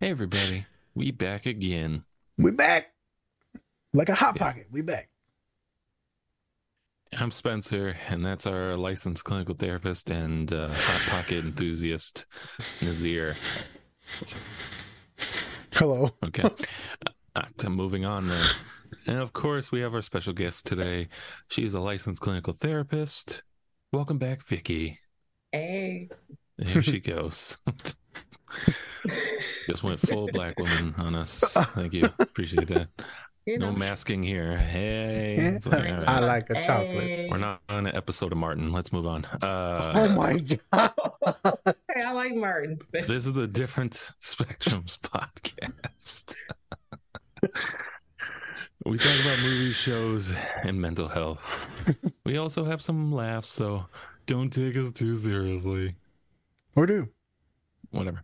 Hey everybody, we back again. We back. Like a hot pocket. We back. I'm Spencer, and that's our licensed clinical therapist and uh, hot pocket enthusiast, Nazir. Hello. Okay, uh, to moving on then, and of course we have our special guest today. She's a licensed clinical therapist. Welcome back, Vicky. Hey. Here she goes. Just went full black woman on us. Thank you. Appreciate that. You No masking here. Hey. It's like, all right. I like a Hey. chocolate. We're not on an episode of Martin. Let's move on. Oh Uh, my god. Hey, I like Martin's. this is a different spectrums podcast. we talk about movies, shows, and mental health. We also have some laughs, so don't take us too seriously. Or do. Whatever.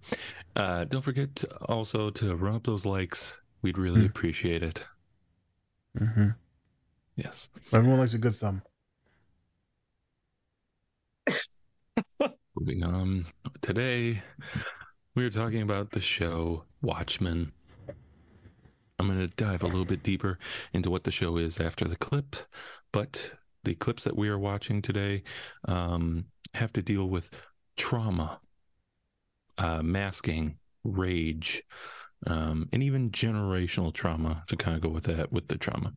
Uh, don't forget to also to run up those likes. We'd really Mm. appreciate it. Mm-hmm. Yes. Everyone likes a good thumb. Moving on. Today, we are talking about the show Watchmen. I'm going to dive a little bit deeper into what the show is after the clip, but the clips that we are watching today um, have to deal with trauma, uh, masking, rage, um, and even generational trauma to kind of go with that, with the trauma.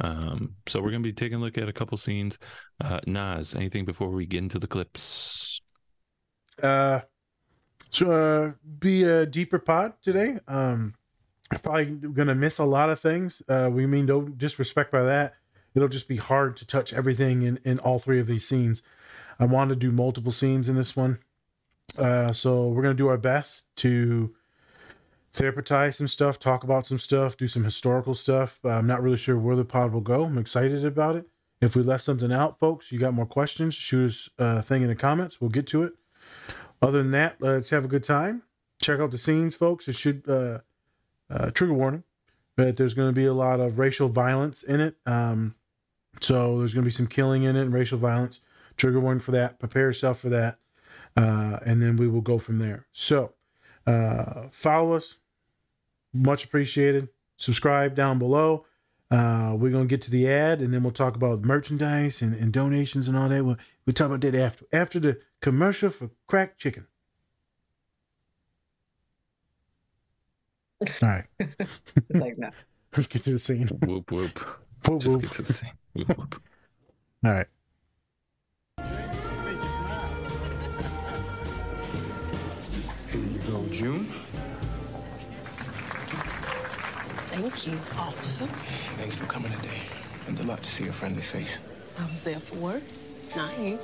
Um, so we're going to be taking a look at a couple scenes. Uh, Nas, anything before we get into the clips? Uh so uh be a deeper pod today. Um probably gonna miss a lot of things. Uh we mean don't disrespect by that. It'll just be hard to touch everything in, in all three of these scenes. I want to do multiple scenes in this one. Uh so we're gonna do our best to therapize some stuff, talk about some stuff, do some historical stuff. Uh, I'm not really sure where the pod will go. I'm excited about it. If we left something out, folks, you got more questions, shoot us a thing in the comments. We'll get to it. Other than that, let's have a good time. Check out the scenes, folks. It should uh, uh, trigger warning, but there's going to be a lot of racial violence in it. Um, so there's going to be some killing in it and racial violence. Trigger warning for that. Prepare yourself for that, uh, and then we will go from there. So uh, follow us. Much appreciated. Subscribe down below. Uh, we're gonna get to the ad, and then we'll talk about merchandise and, and donations and all that. We'll, we'll talk about that after after the commercial for crack chicken. All right, like that. let's get to the scene. Whoop whoop. Whoop, Just whoop. get to the scene. Whoop whoop. All right. June. Thank you, officer. Thanks for coming today. And a lot to see a friendly face. I was there for work, not you.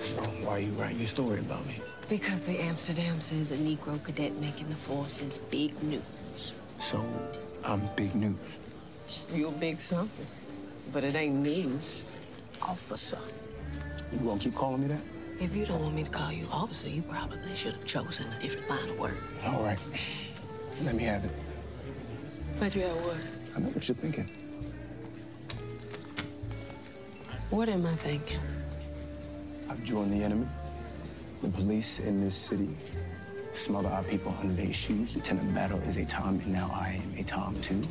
So why are you writing your story about me? Because the Amsterdam says a Negro cadet making the force is big news. So I'm big news. Real big something. But it ain't news, officer. You gonna keep calling me that? If you don't want me to call you officer, you probably should have chosen a different line of work. All right. Let me have it. But you at work. I know what you're thinking. What am I thinking? I've joined the enemy. The police in this city smother our people under their shoes. Lieutenant Battle is a Tom, and now I am a Tom too.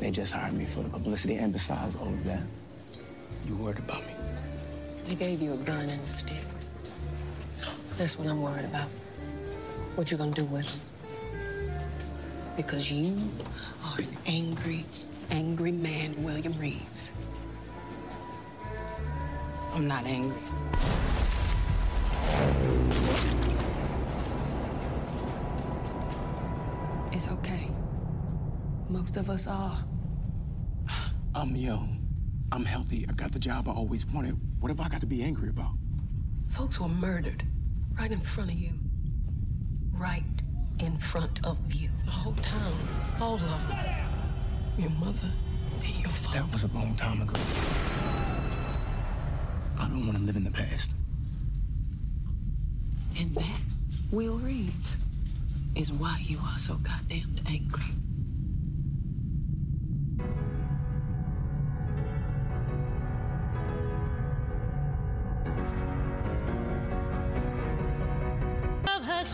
They just hired me for the publicity, and besides all of that, you worried about me. They gave you a gun and a stick. That's what I'm worried about. What you're gonna do with them? Because you are an angry, angry man, William Reeves. I'm not angry. It's okay. Most of us are. I'm young. I'm healthy. I got the job I always wanted. What have I got to be angry about? Folks were murdered right in front of you. Right in front of you. The whole town. All of them. Your mother and your father. That was a long time ago. I don't want to live in the past. And that, Will Reeves, is why you are so goddamn angry.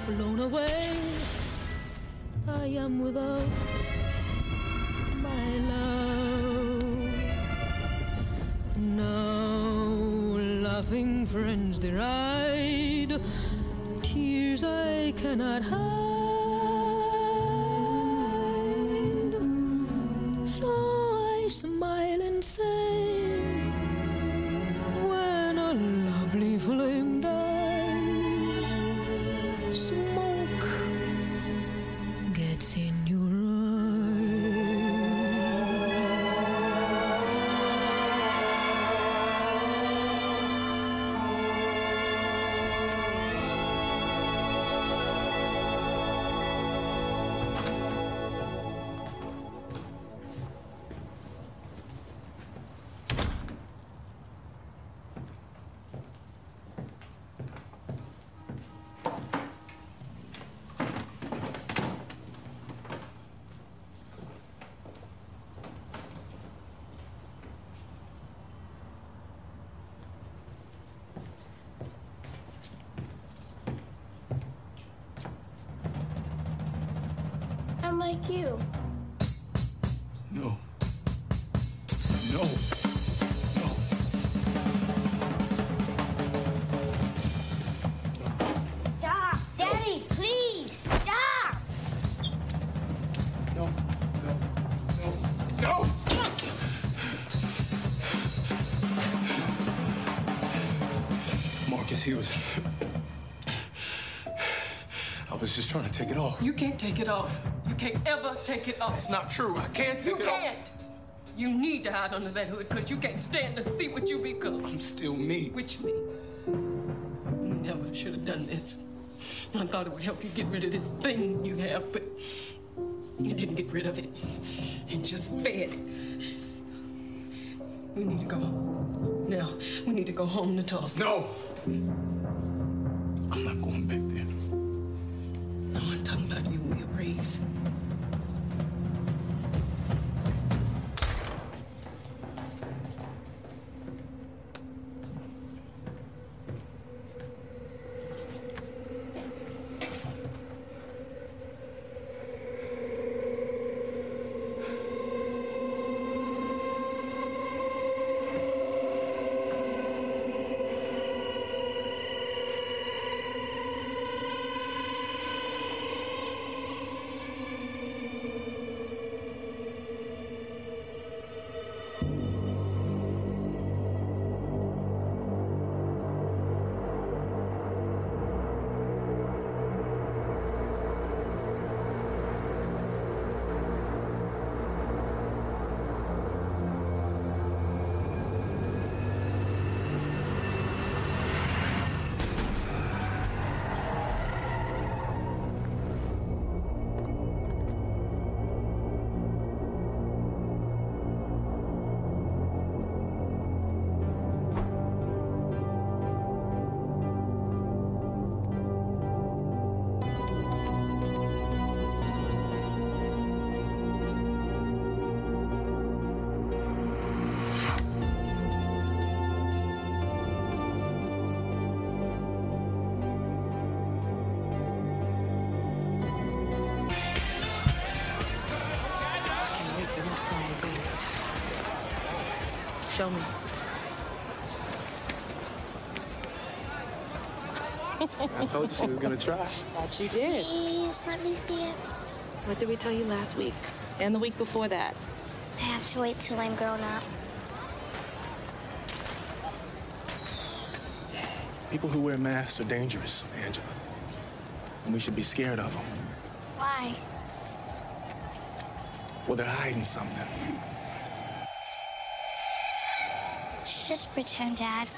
Flown away. I am without my love. Now, laughing friends deride, tears I cannot hide. I'm like you. No. No. No. Stop! Daddy, please! Stop! No. No. No. No. Marcus, he was. I was just trying to take it off. You can't take it off. Can't ever take it off. It's not true. I can't take You it can't. You need to hide under that hood because you can't stand to see what you become. I'm still me. Which me? You never should have done this. I thought it would help you get rid of this thing you have, but you didn't get rid of it. And just fed it. We need to go. home. Now, we need to go home to Tulsa. No. Show me. I told you she was gonna try. That you did. Please let me see it. What did we tell you last week? And the week before that? I have to wait till I'm grown up. People who wear masks are dangerous, Angela. And we should be scared of them. Why? Well, they're hiding something. Just pretend, Dad.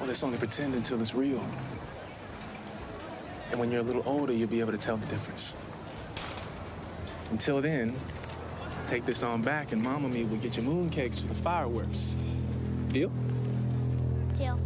Well, it's only pretend until it's real. And when you're a little older, you'll be able to tell the difference. Until then, take this on back, and Mama me will get you moon cakes for the fireworks. Deal? Deal.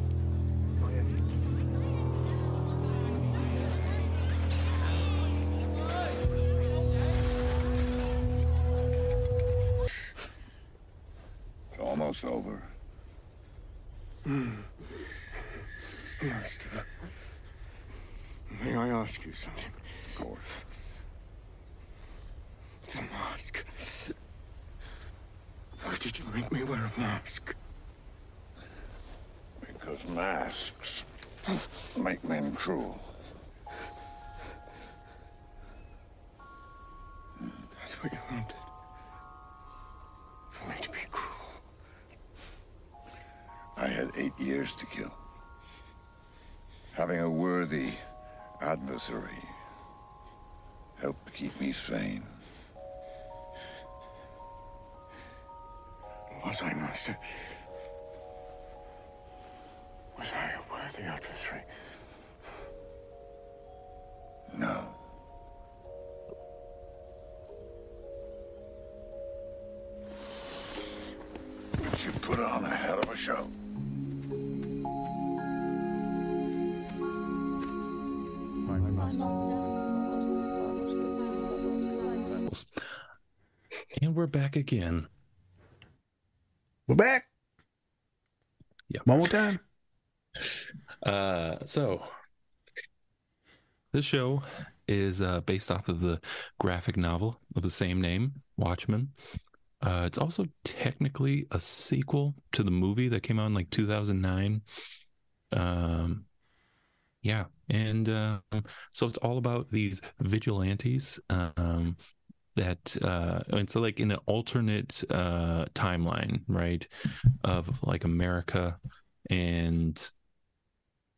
Cruel. That's what you wanted. For me to be cruel. I had eight years to kill. Having a worthy adversary helped keep me sane. Was I, Master? Was I a worthy adversary? Put on a hell of a show. And we're back again. We're back. Yeah. One more time. Uh, so this show is uh, based off of the graphic novel of the same name, Watchmen. Uh, it's also technically a sequel to the movie that came out in like 2009. Um, yeah, and uh, so it's all about these vigilantes um, that uh, and so like in an alternate uh, timeline, right, of like America and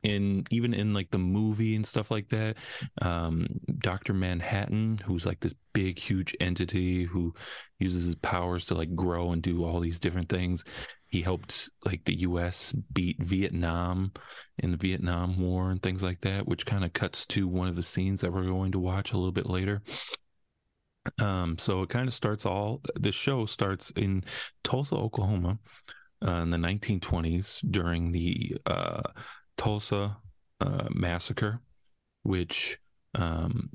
in even in like the movie and stuff like that um dr manhattan who's like this big huge entity who uses his powers to like grow and do all these different things. He helped like the us beat vietnam in the vietnam war and things like that which kind of cuts to one of the scenes that we're going to watch a little bit later. Um so it kind of starts all the show starts in tulsa oklahoma uh, in the 1920s during the uh, Tulsa uh, massacre, which um,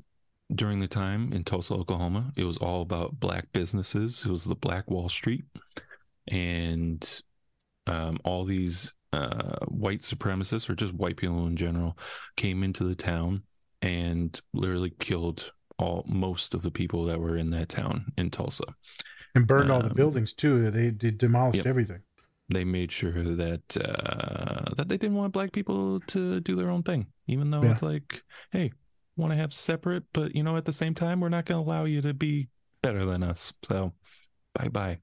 during the time in Tulsa, Oklahoma, it was all about black businesses. It was the Black Wall Street, and um, all these uh, white supremacists or just white people in general came into the town and literally killed all most of the people that were in that town in Tulsa And burned all the Um, buildings too. They, they demolished yep. everything. They made sure that uh, that they didn't want black people to do their own thing, even though Yeah. it's like, hey, want to have separate, but you know, at the same time, we're not going to allow you to be better than us. So, bye bye.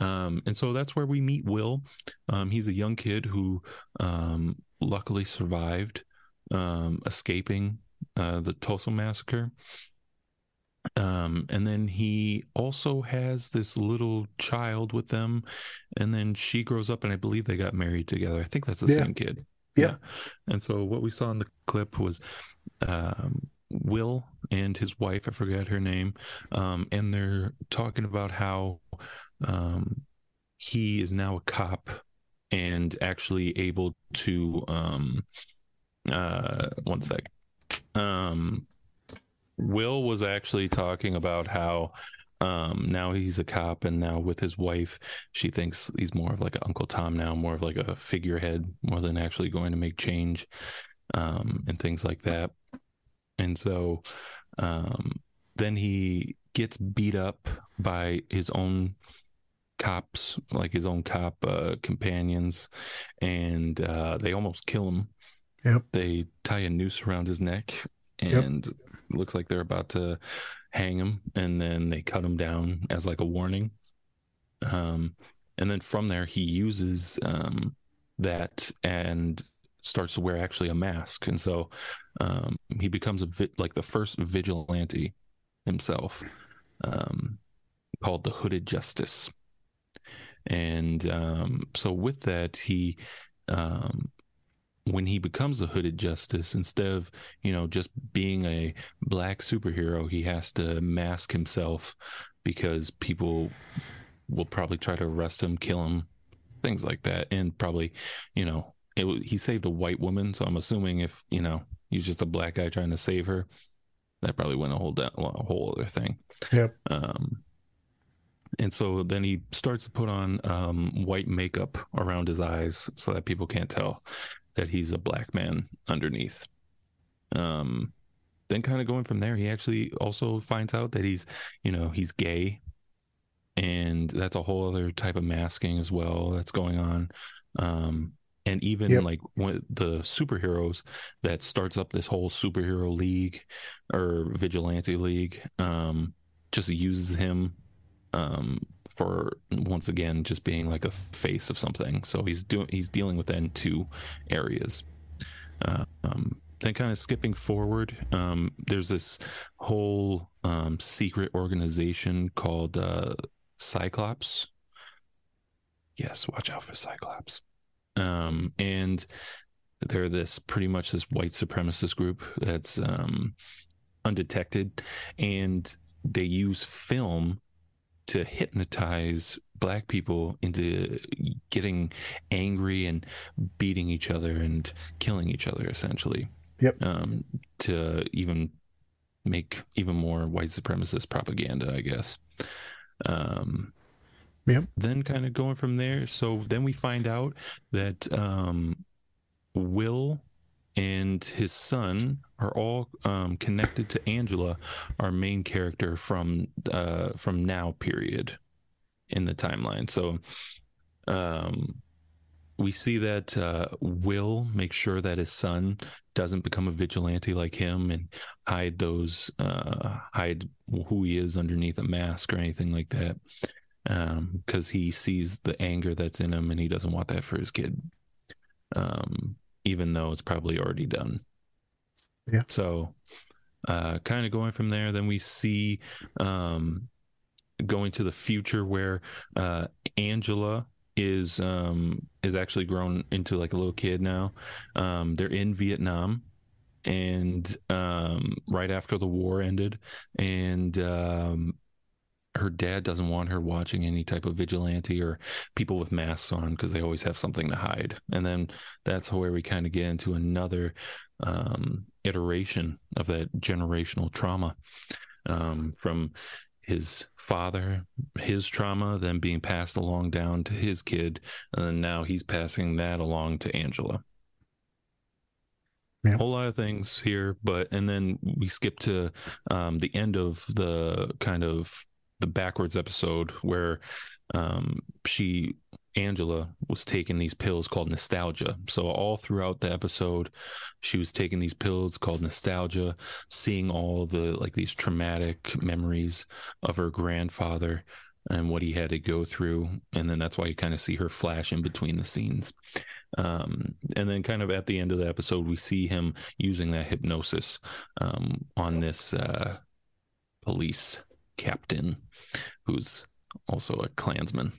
Um, and so that's where we meet Will. Um, he's a young kid who um, luckily survived um, escaping uh, the Tulsa massacre. Um, and then he also has this little child with them, and then she grows up, and I believe they got married together. I think that's the Yeah. same kid. Yeah. And so what we saw in the clip was um, Will and his wife, I forgot her name, um, and they're talking about how um, he is now a cop and actually able to um, uh, one sec. Um, Will was actually talking about how um now he's a cop and now with his wife she thinks he's more of like an uncle tom now more of like a figurehead more than actually going to make change um and things like that and so um then he gets beat up by his own cops like his own cop uh companions and uh they almost kill him Yep. they tie a noose around his neck Yep. Looks like they're about to hang him and then they cut him down as like a warning. Um and then from there he uses um that and starts to wear actually a mask. And so um he becomes a vi- like the first vigilante himself um called the hooded justice. And um so with that he um when he becomes a hooded justice instead of you know just being a black superhero he has to mask himself because people will probably try to arrest him kill him things like that. And probably you know it, he saved a white woman so i'm assuming if you know he's just a black guy trying to save her that probably went a whole da- a whole other thing. Yep. um and so then he starts to put on um, white makeup around his eyes so that people can't tell that he's a black man underneath. Um, then kind of going from there, he actually also finds out that he's, you know, he's gay, and that's a whole other type of masking as well that's going on. Um, and even Yep. like when the superheroes that starts up this whole superhero league or vigilante league, um, just uses him um for once again just being like a face of something. So he's doing he's dealing with that in two areas. Uh, um then kind of skipping forward um there's this whole um secret organization called uh cyclops. Yes watch out for cyclops. Um and they're this pretty much this white supremacist group that's um undetected. And they use film to hypnotize black people into getting angry and beating each other and killing each other essentially Yep. um, to even make even more white supremacist propaganda i guess um, Yep. then kind of going from there so then we find out that um, will and his son are all um, connected to Angela, our main character from uh, from now period in the timeline. So um, we see that uh, Will make sure that his son doesn't become a vigilante like him and hide those uh, hide who he is underneath a mask or anything like that because he sees the anger that's in him and he doesn't want that for his kid um, even though it's probably already done. Yeah. so uh, kind of going from there then we see um, going to the future where uh, angela is um, is actually grown into like a little kid now. Um, they're in vietnam and um, right after the war ended. And um, her dad doesn't want her watching any type of vigilante or people with masks on because they always have something to hide. And then that's where we kind of get into another um, iteration of that generational trauma um, from his father, his trauma, then being passed along down to his kid, and then now he's passing that along to Angela. Yeah. whole lot of things here but and then we skip to um the end of the kind of the backwards episode where um she angela was taking these pills called nostalgia. So all throughout the episode she was taking these pills called nostalgia seeing all the like these traumatic memories of her grandfather and what he had to go through. And then that's why you kind of see her flash in between the scenes. Um, and then kind of at the end of the episode we see him using that hypnosis um, on this uh, police captain who's also a klansman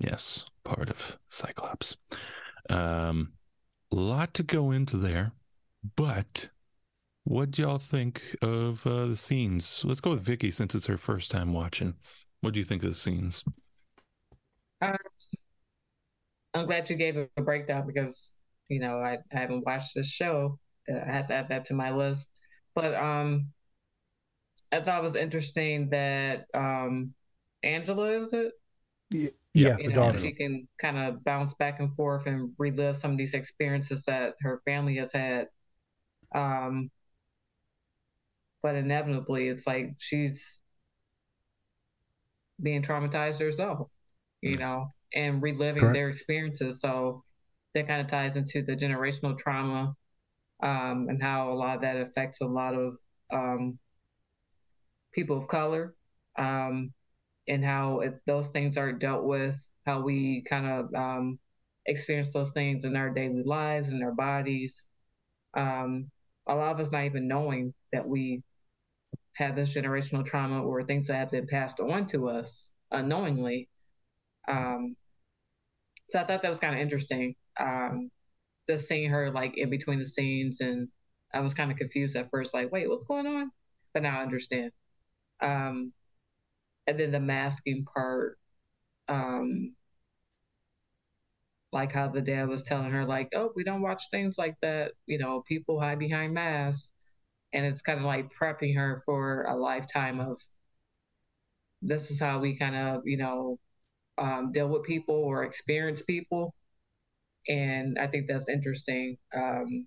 yes part of cyclops um lot to go into there but what do y'all think of uh, the scenes let's go with vicky since it's her first time watching what do you think of the scenes Um, I'm glad you gave it a breakdown because you know I, I haven't watched this show. Uh, I have to add that to my list. But um, I thought it was interesting that um, Angela is it? Yeah, yeah you the know, daughter. she can kind of bounce back and forth and relive some of these experiences that her family has had. Um, but inevitably, it's like she's being traumatized herself, you know, and reliving Correct. their experiences. So that kind of ties into the generational trauma um, and how a lot of that affects a lot of um, people of color um, and how those things aren't dealt with, how we kind of um, experience those things in our daily lives and our bodies. Um, a lot of us not even knowing that we have this generational trauma or things that have been passed on to us unknowingly. Um, so I thought that was kind of interesting. Um, just seeing her like in between the scenes, and I was kind of confused at first, like, wait, what's going on? But now I understand. Um, and then the masking part, um, like how the dad was telling her, like, oh, we don't watch things like that. You know, people hide behind masks. And it's kind of like prepping her for a lifetime of this is how we kind of, you know, um, deal with people or experience people. And I think that's interesting. Um,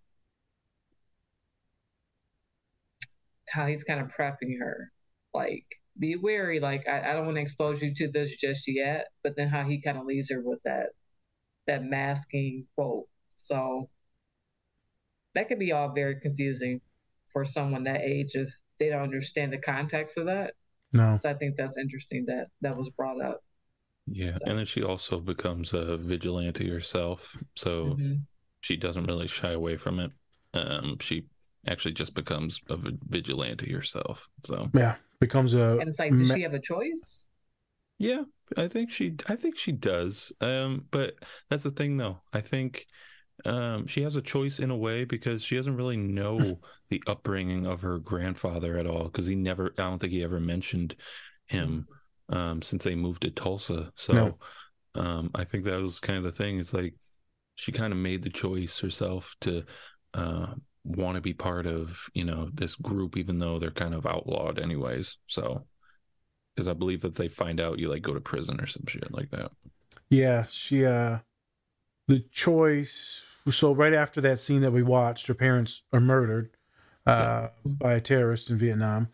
how he's kind of prepping her, like be wary, like I, I don't want to expose you to this just yet, but then how he kind of leaves her with that that masking quote. So that could be all very confusing for someone that age if they don't understand the context of that. No. So I think that's interesting that that was brought up. Yeah, and then she also becomes a vigilante herself, so Mhm. she doesn't really shy away from it. Um, she actually just becomes a vigilante herself. So Yeah, becomes a. And it's like, does ma- she have a choice? yeah, I think she, I think she does. Um, but that's the thing, though. I think um she has a choice in a way because she doesn't really know the upbringing of her grandfather at all because he never, I don't think he ever mentioned him um since they moved to Tulsa. So. No. um i think that was kind of the thing it's like she kind of made the choice herself to uh want to be part of you know this group even though they're kind of outlawed anyways so because i believe that they find out you like go to prison or some shit like that Yeah, she uh the choice so right after that scene that we watched, her parents are murdered uh by a terrorist in Vietnam.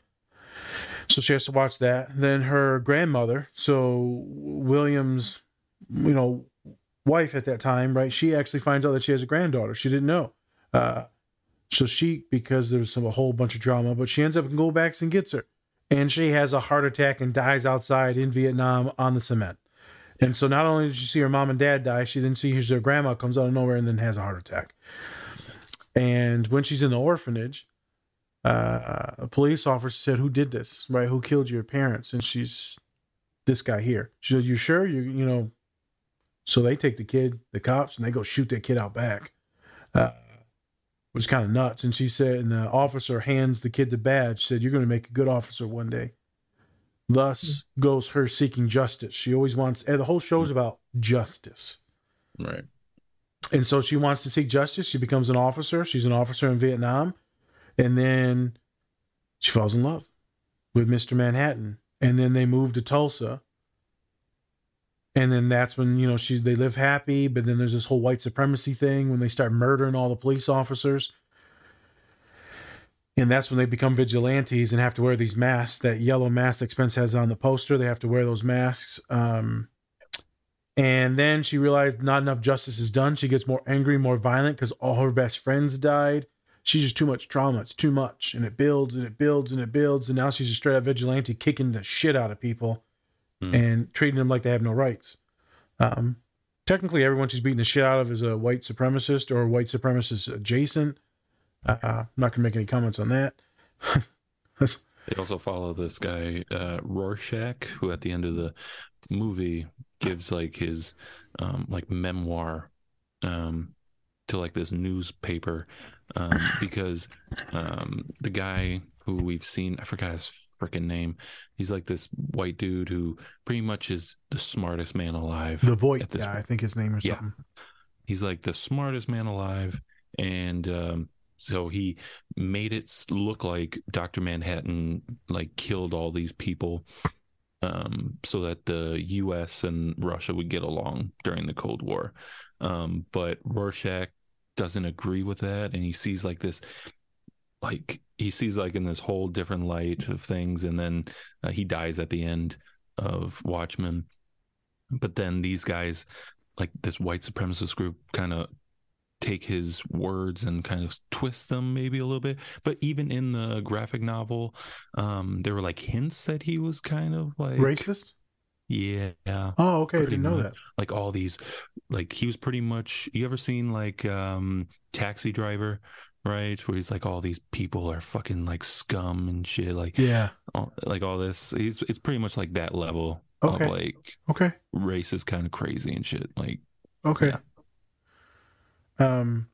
So she has to watch that. Then her grandmother, so William's you know wife at that time, right? She actually finds out that she has a granddaughter. She didn't know. Uh so she because there's some, a whole bunch of drama, but she ends up in Goldbacks and gets her. And she has a heart attack and dies outside in Vietnam on the cement. And so not only did she see her mom and dad die, she then sees her grandma comes out of nowhere and then has a heart attack. And when she's in the orphanage, uh, a police officer said, "Who did this? Right? Who killed your parents?" And she's this guy here. She said, "You sure? You you know?" So they take the kid, the cops, and they go shoot that kid out back, uh, is kind of nuts. And she said, and the officer hands the kid the badge. Said, "You're going to make a good officer one day." Thus hmm. goes her seeking justice. She always wants, the whole show's hmm. about justice. right And so she wants to seek justice. She becomes an officer. She's an officer in Vietnam. And then she falls in love with Mr. Manhattan. And then they move to Tulsa. And then that's when, you know, she they live happy, but then there's this whole white supremacy thing when they start murdering all the police officers. And that's when they become vigilantes and have to wear these masks, that yellow mask Spence has on the poster. They have to wear those masks. Um, and then she realized not enough justice is done. She gets more angry, more violent because all her best friends died. She's just too much trauma. It's too much. And it builds and it builds and it builds. And now she's a straight up vigilante kicking the shit out of people and treating them like they have no rights. Um, technically, everyone she's beating the shit out of is a white supremacist or white supremacist adjacent. Uh, I'm not going to make any comments on that. They also follow this guy, uh, Rorschach, who at the end of the movie gives like his um, like memoir um, to like this newspaper um, because um, the guy who we've seen, I forgot his freaking name. He's like this white dude who pretty much is the smartest man alive. the Veidt at this guy, I think his name or Yeah. something. He's like the smartest man alive, and um, so he made it look like Doctor Manhattan like killed all these people, um, so that the U.S. and Russia would get along during the Cold War. Um, but Rorschach doesn't agree with that, and he sees like this, like he sees like in this whole different light of things, and then uh, he dies at the end of Watchmen. But then these guys like this white supremacist group kind of take his words and kind of twist them maybe a little bit but even in the graphic novel um there were like hints that he was kind of like Racist? yeah Oh, okay. I didn't know much. that. like all these like he was pretty much you ever seen like um taxi driver right where he's like all these people are fucking like scum and shit like Yeah. all, like all this it's, it's pretty much like that level Okay. of like Okay. race is kind of crazy and shit like Okay. Yeah. Um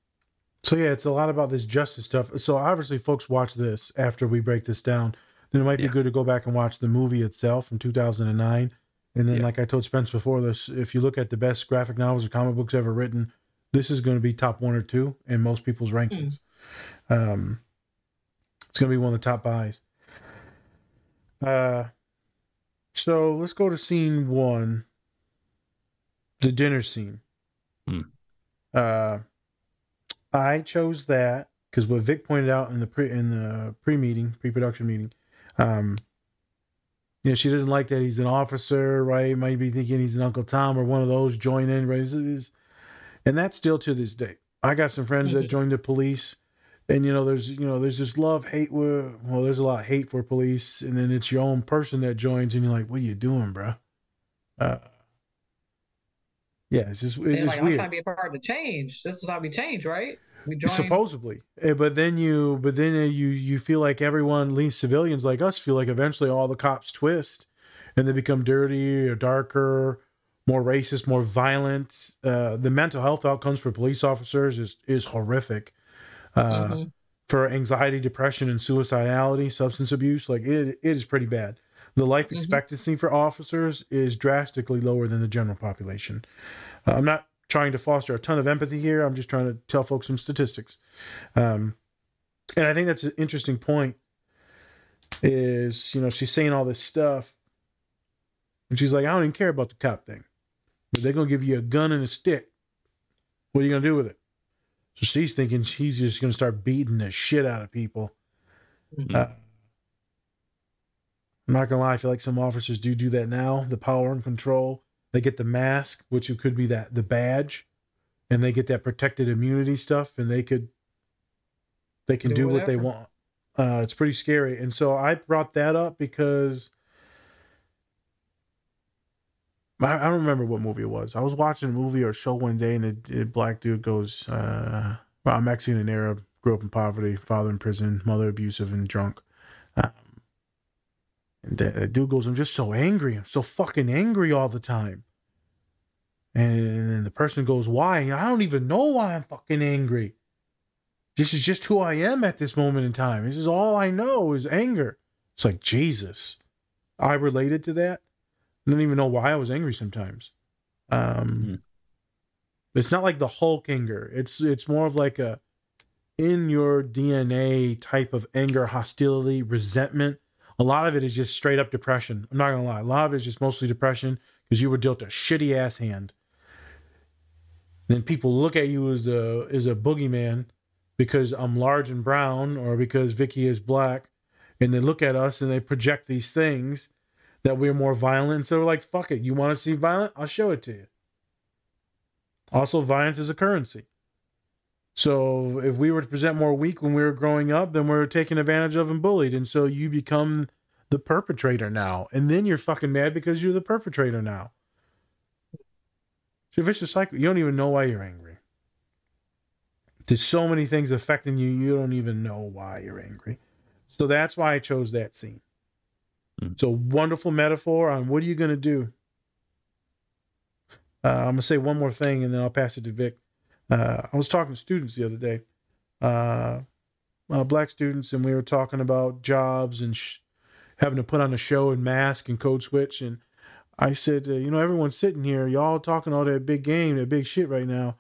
so yeah, it's a lot about this justice stuff. So obviously folks watch this after we break this down. Then it might be Yeah. good to go back and watch the movie itself from 2009. And then Yeah. like I told Spence before this, if you look at the best graphic novels or comic books ever written, this is going to be top 1 or 2 in most people's rankings. Um it's going to be one of the top buys. Uh so let's go to scene 1. The dinner scene. Hmm. Uh I chose that because what Vic pointed out in the pre in the pre meeting, pre production meeting, um, you know, she doesn't like that he's an officer, right? Might be thinking he's an Uncle Tom or one of those join in, right? And that's still to this day. I got some friends that Mhm. joined the police, and you know, there's you know, there's this love hate. With, well, there's a lot of hate for police, and then it's your own person that joins, and you're like, what are you doing, bro? Uh, yeah, it's just it's like, I'm weird. trying to be a part of the change. This is how we change, right? We join. supposedly Eh, but then you but then you you feel like everyone at least civilians like us feel like eventually all the cops twist and they become dirty or darker more racist more violent uh, the mental health outcomes for police officers is is horrific uh, Mhm. for anxiety depression and suicidality substance abuse like it, it is pretty bad. The life Mhm. expectancy for officers is drastically lower than the general population. Uh, i'm not trying to foster a ton of empathy here. I'm just trying to tell folks some statistics. Um, and i think that's an interesting point is you know she's saying all this stuff and she's like i don't even care about the cop thing but they're going to give you a gun and a stick. What are you going to do with it so she's thinking she's just going to start beating the shit out of people. Mhm. uh, i'm not going to lie i feel like some officers do do that now. The power and control they get the mask which could be that the badge and they get that protected immunity stuff and they could they can do, Do what they want. Uh it's pretty scary. And so i brought that up because I, don't remember what movie it was. I was watching a movie or a show one day, and a black dude goes, uh, well, "I'm Mexican and Arab, grew up in poverty, father in prison, mother abusive and drunk." Um, and the, the dude goes, "I'm just so angry. I'm so fucking angry all the time." And then the person goes, "Why?" I don't even know why I'm fucking angry. This is just who I am at this moment in time. This is all I know is anger. It's like Jesus. I related to that. I don't even know why I was angry sometimes. Um, Hmm. It's not like the Hulk anger. It's it's more of like a in your DNA type of anger, hostility, resentment. A lot of it is just straight up depression. I'm not gonna lie. A lot of it is just mostly depression because you were dealt a shitty ass hand. Then people look at you as a as a boogeyman because I'm large and brown or because Vicky is black, and they look at us and they project these things that we're more violent. So we're like, fuck it. You want to see violent? I'll show it to you. Also, violence is a currency. So if we were to present more weak when we were growing up, then we are taken advantage of and bullied. And so you become the perpetrator now. And then you're fucking mad because you're the perpetrator now. It's a vicious cycle. You don't even know why you're angry. There's so many things affecting you, you don't even know why you're angry. So that's why I chose that scene. Mm. It's a wonderful metaphor on what are you going to do? Uh, I'm going to say one more thing and then I'll pass it to Vic. Uh, I was talking to students the other day, uh, uh, black students, and we were talking about jobs and sh- having to put on a show and mask and code switch. And I said, uh, you know, everyone's sitting here, y'all talking all that big game, that big shit right now.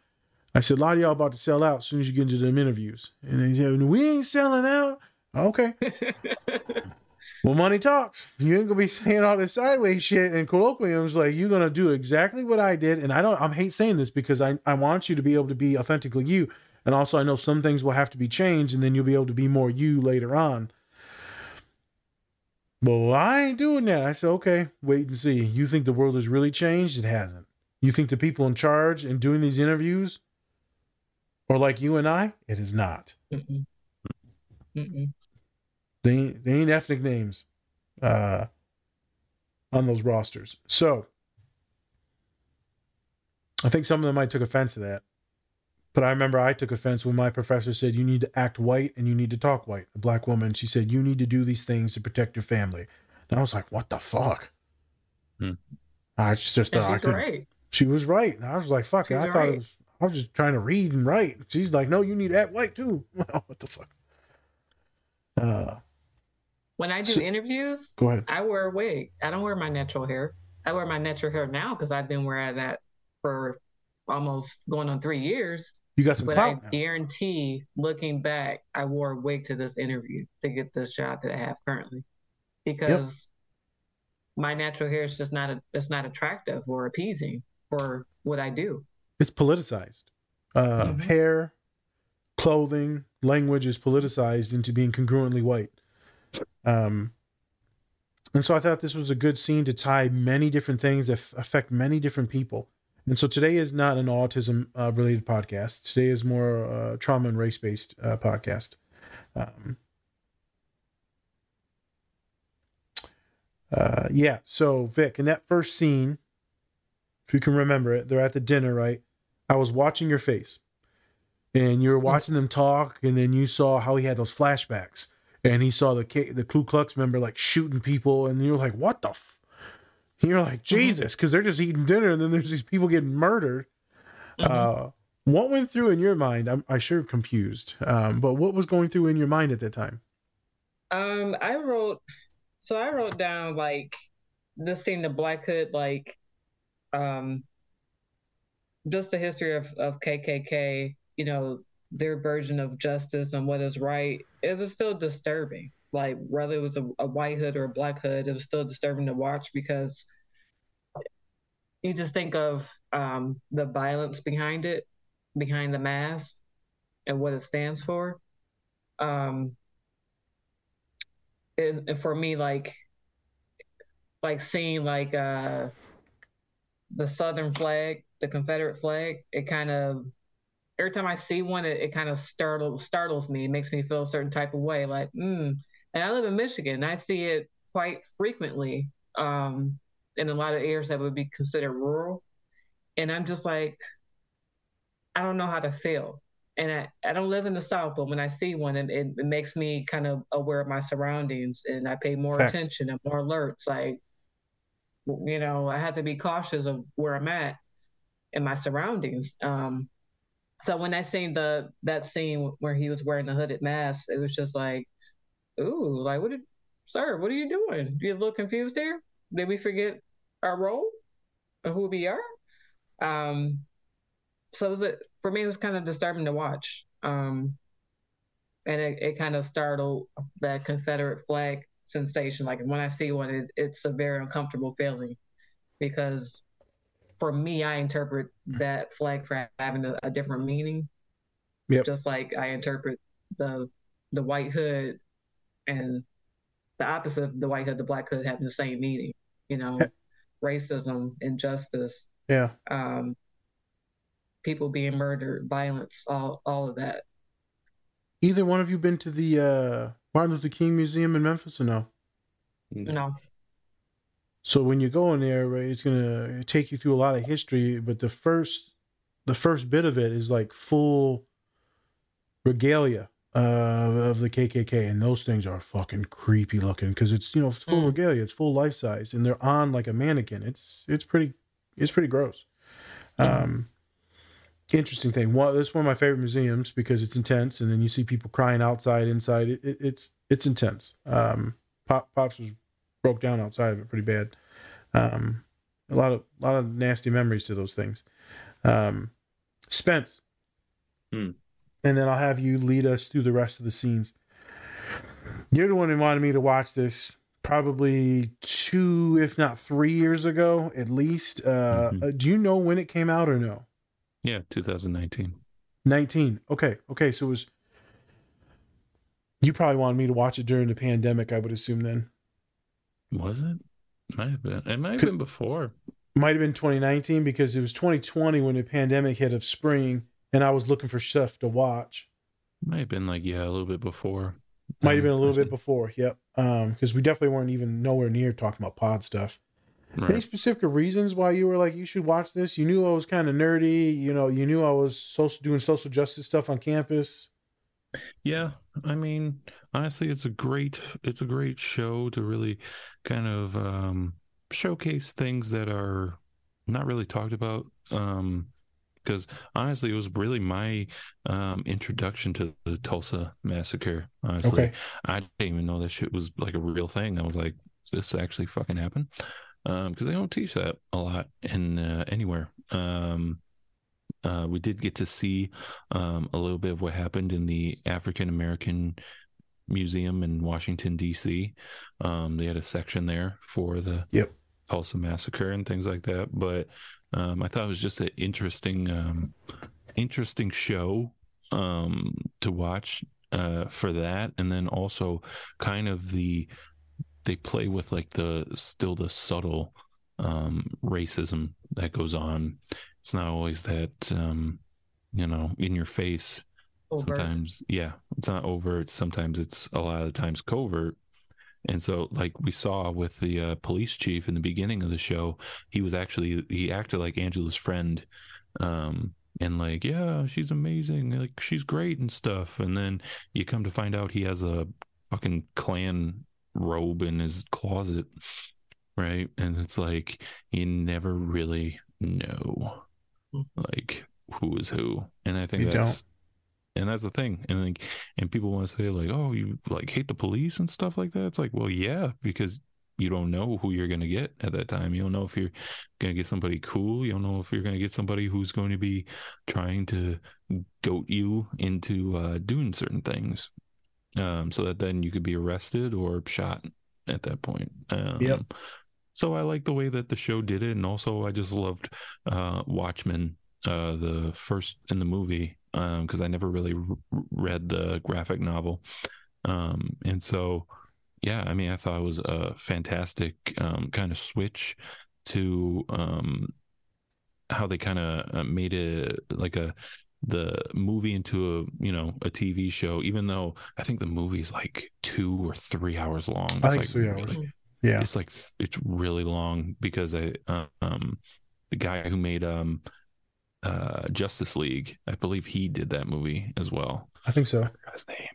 I said, a lot of y'all about to sell out as soon as you get into them interviews. And they said, we ain't selling out. Okay. Well, money talks. You ain't gonna be saying all this sideways shit and colloquiums. Like you're gonna do exactly what I did. And I don't. I hate saying this because I I want you to be able to be authentically you. And also, I know some things will have to be changed, and then you'll be able to be more you later on. Well, I ain't doing that. I said, okay, wait and see. You think the world has really changed? It hasn't. You think the people in charge and doing these interviews are like you and I? It is not. Mm-mm. Mm-mm. They ain't, they ain't ethnic names uh, on those rosters. So I think some of them might took offense to that. But I remember I took offense when my professor said you need to act white and you need to talk white. A black woman, she said you need to do these things to protect your family. And I was like, what the fuck? Hmm. I just, just And thought I could. right. She was right. And I was like, fuck it. I thought it was. I was just trying to read and write. She's like, no, you need to act white too. what the fuck? Uh, When I do So- interviews, go ahead. I wear a wig. I don't wear my natural hair. I wear my natural hair now because I've been wearing that for almost going on three years. You got some But I now. guarantee, looking back, I wore a wig to this interview to get this job that I have currently, because my natural hair is just not a, it's not attractive or appeasing for what I do. it's politicized. Uh, Mhm. Hair, clothing, language is politicized into being congruently white. Um, and so I thought this was a good scene to tie many different things that f- affect many different people. And so today is not an autism uh, related podcast. Today is more uh, trauma and race based uh, podcast. Um, uh, yeah. So Vic, in that first scene, if you can remember it, they're at the dinner, right? I was watching your face, and you were watching them talk, and then you saw how he had those flashbacks, and he saw the K- the Ku Klux member like shooting people, and you're like, "What the?" F-? You're like, "Jesus," because they're just eating dinner, and then there's these people getting murdered. Uh, what went through in your mind? I'm I sure confused, um, but what was going through in your mind at that time? Um, I wrote, so I wrote down like this scene, the Black Hood, like, um, just the history of of KKK. You know, their version of justice and what is right. It was still disturbing. Like whether it was a, a white hood or a black hood, it was still disturbing to watch because you just think of um, the violence behind it, behind the mask, and what it stands for. Um, and, and for me, like, like seeing like uh, the Southern flag, the Confederate flag, it kind of every time I see one, it, it kind of startles startles me. It makes me feel a certain type of way, like, mm. And I live in Michigan, I see it quite frequently um, in a lot of areas that would be considered rural. And I'm just like, I don't know how to feel. And I, I don't live in the South, but when I see one, it, it, it makes me kind of aware of my surroundings and I pay more Facts. attention and more alerts. Like, you know, I have to be cautious of where I'm at and my surroundings. Um, so when I seen the that scene where he was wearing the hooded mask, it was just like, ooh, like what did sir, what are you doing? You a little confused here? Did we forget our role or who we are? Um so it was for me it was kind of disturbing to watch. Um and it, it kind of startled that Confederate flag sensation. Like when I see one, it, it's a very uncomfortable feeling because for me, I interpret that flag for having a, a different meaning. Yep. Just like I interpret the the white hood and the opposite of the white hood, the black hood having the same meaning. You know, racism, injustice, Yeah. um, people being murdered, violence, all all of that. Either one of you been to the uh, Martin Luther King Museum in Memphis or no? You know, So when you go in there, right, it's gonna take you through a lot of history, but the first the first bit of it is like full regalia uh, of the KKK, and those things are fucking creepy looking because it's you know it's full regalia, it's full life size, and they're on like a mannequin. It's it's pretty it's pretty gross. Um, interesting thing. One, this is one of my favorite museums because it's intense, and then you see people crying outside, inside. It, it, it's it's intense. Um, Pop, Pops was broke down outside of it pretty bad. Um, a lot of a lot of nasty memories to those things. Um, Spence, Hmm. and then I'll have you lead us through the rest of the scenes. You're the one who wanted me to watch this probably two, if not three years ago, at least. Uh, Mhm. uh, do you know when it came out or no? Yeah, 2019. 19. Okay. Okay. So it was. You probably wanted me to watch it during the pandemic, I would assume then. Was it? Might have been. It might have Could- been before. Might have been 2019 because it was 2020 when the pandemic hit of spring and I was looking for stuff to watch. Might have been like yeah, a little bit before. Might have been a little bit before. Yep. Um, because we definitely weren't even nowhere near talking about pod stuff. Any specific reasons why you were like, you should watch this? You knew I was kind of nerdy. You know, you knew I was social doing social justice stuff on campus. Yeah, I mean, honestly, it's a great it's a great show to really kind of um showcase things that are not really talked about. Um because honestly, it was really my um introduction to the Tulsa massacre. Honestly, Okay. I didn't even know that shit was like a real thing. I was like, "Does this actually fucking happen?" Um, because they don't teach that a lot in uh, anywhere. Um, uh, we did get to see um, a little bit of what happened in the African American Museum in Washington D.C. Um, they had a section there for the Yep. Tulsa massacre and things like that. But um, I thought it was just an interesting, um, interesting show um to watch uh for that and then also kind of the they play with like the still the subtle um racism that goes on it's not always that um you know in your face Overt. sometimes yeah it's not overt. Sometimes it's a lot of the times covert. And so like we saw with the uh, police chief in the beginning of the show he was actually he acted like angela's friend um and like yeah she's amazing. Like she's great and stuff. And then you come to find out he has a fucking Klan robe in his closet right? And it's like you never really know like who is who. And i think You that's and that's the thing. And like and people want to say like oh you like hate the police and stuff like that? It's like well yeah because you don't know who you're going to get at that time. You don't know if you're going to get somebody cool. You don't know if you're going to get somebody who's going to be trying to goat you into uh doing certain things. Um so that then you could be arrested or shot at that point. Um Yep. so i like the way that the show did it. And also i just loved uh watchmen uh the first in the movie um because i never really r- read the graphic novel um and so yeah i mean i thought it was a fantastic um kind of switch to um how they kind of uh, made it like a the movie into a you know a tv show even though i think the movie's like two or three hours long I It's think like three hours. really- Yeah. it's like it's really long because I uh, um the guy who made um uh Justice League, I believe he did that movie as well. I think so. I his name.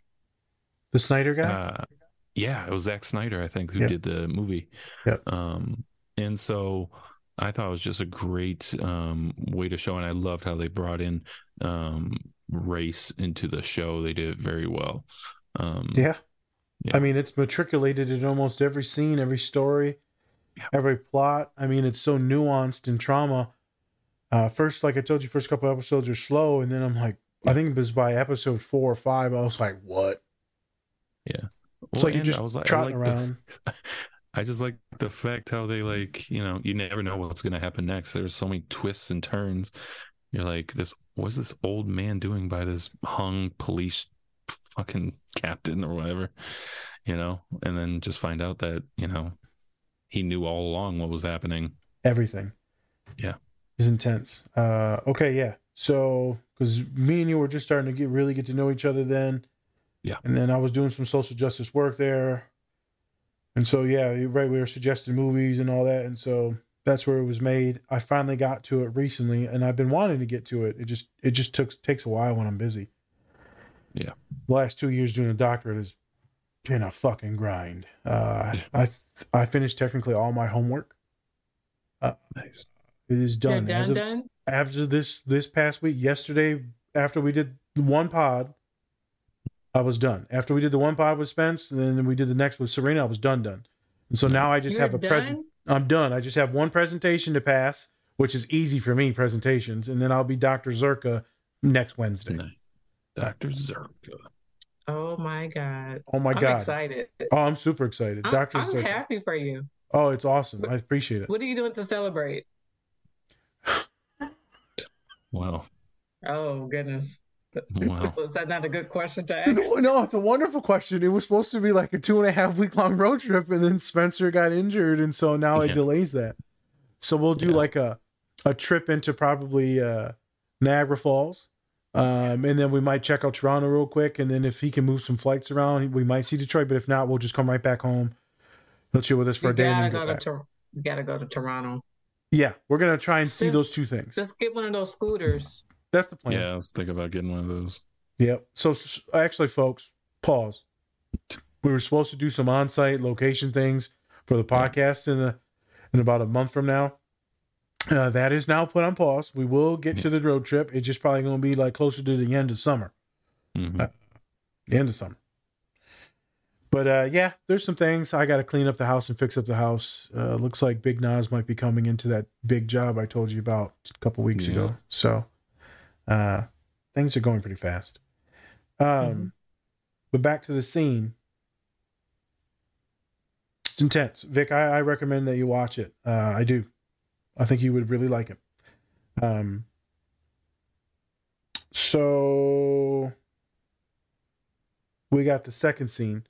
The Snyder guy? Uh, yeah, it was Zack Snyder, I think, who did the movie. Yep. Um, and so I thought it was just a great um way to show, and I loved how they brought in um race into the show. They did it very well. Um, yeah. yeah. I mean, it's matriculated in almost every scene, every story, Yeah. every plot. I mean, it's so nuanced in trauma. Uh, first, like I told you, first couple episodes are slow, and then I'm like, I think it was by episode four or five, I was like, what? Yeah. It's like you're just I was like, I trotting like the- I just like the fact how they like, you know, you never know what's going to happen next. There's so many twists and turns. You're like, this, what's this old man doing by this hung police fucking captain or whatever, you know? And then just find out that, you know, he knew all along what was happening. Everything. Yeah. Is intense. Uh, okay, yeah. So, because me and you were just starting to get really get to know each other then. Yeah. And then I was doing some social justice work there. And so, yeah, right. We were suggesting movies and all that. And so that's where it was made. I finally got to it recently and I've been wanting to get to it. It just, it just took, takes a while when I'm busy. Yeah. The last two years doing a doctorate has been a fucking grind. Uh, I, I finished technically all my homework. Nice. It is You're done. As done, of- done? after this this past week yesterday after we did one pod i was done after we did the one pod with spence and then we did the next with serena i was done done and so now i just You're have a present i'm done i just have one presentation to pass which is easy for me presentations and then i'll be dr zerka next wednesday Nice. Dr. Zerka. Oh my God. oh my I'm god excited. oh i'm super excited I'm, dr I'm zerka happy for you. oh it's awesome i appreciate it What are you doing to celebrate? Wow. Oh goodness. Wow. Was that not a good question to ask? No, no, it's a wonderful question. It was supposed to be like a two and a half week long road trip, and then Spencer got injured, and so now it delays that. So we'll do Yeah. like a a trip into probably uh, Niagara Falls, um, and then we might check out Toronto real quick, and then if he can move some flights around, we might see Detroit. But if not, we'll just come right back home. He'll chill with us for You a day and gotta then go go to back. Tor- you gotta go to Toronto. Yeah, we're gonna try and see Just- those two things. Just get one of those scooters. That's the plan. Yeah, I was thinking about getting one of those. Yep. So s- actually, folks, pause. We were supposed to do some on-site location things for the podcast in a, in about a month from now. Uh, that is now put on pause. We will get to the road trip. It's just probably going to be like closer to the end of summer. Mhm. Uh, The end of summer. But uh, yeah, there's some things I got to clean up the house and fix up the house. Uh, looks like Big Nas might be coming into that big job I told you about a couple weeks Yeah. ago. So uh, things are going pretty fast. Um, Mhm. But back to the scene. It's intense. Vic, I, I recommend that you watch it. Uh, I do. I think you would really like it. Um, So we got the second scene,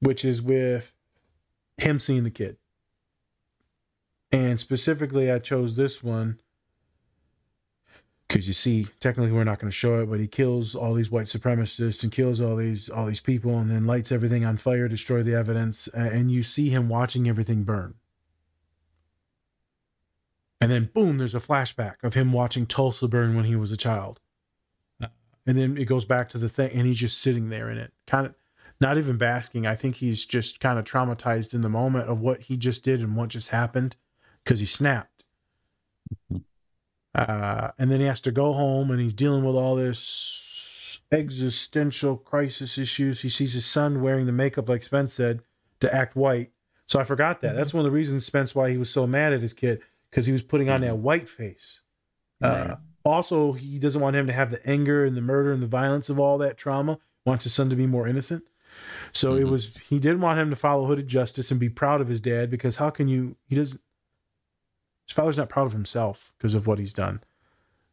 which is with him seeing the kid. And specifically, I chose this one because you see, technically, we're not going to show it, but he kills all these white supremacists and kills all these all these people, and then lights everything on fire, destroy the evidence, and you see him watching everything burn. And then, boom, there's a flashback of him watching Tulsa burn when he was a child. And then it goes back to the thing, and he's just sitting there in it, kind of not even basking. I think he's just kind of traumatized in the moment of what he just did and what just happened because he snapped. Uh, and then he has to go home and he's dealing with all this existential crisis issues. He sees his son wearing the makeup, like Spence said, to act white. So I forgot that. That's one of the reasons Spence why he was so mad at his kid because he was putting on that white face. Uh, also, he doesn't want him to have the anger and the murder and the violence of all that trauma. Wants his son to be more innocent. So it was he didn't want him to follow hooded justice and be proud of his dad because how can you? He doesn't. His father's not proud of himself because of what he's done.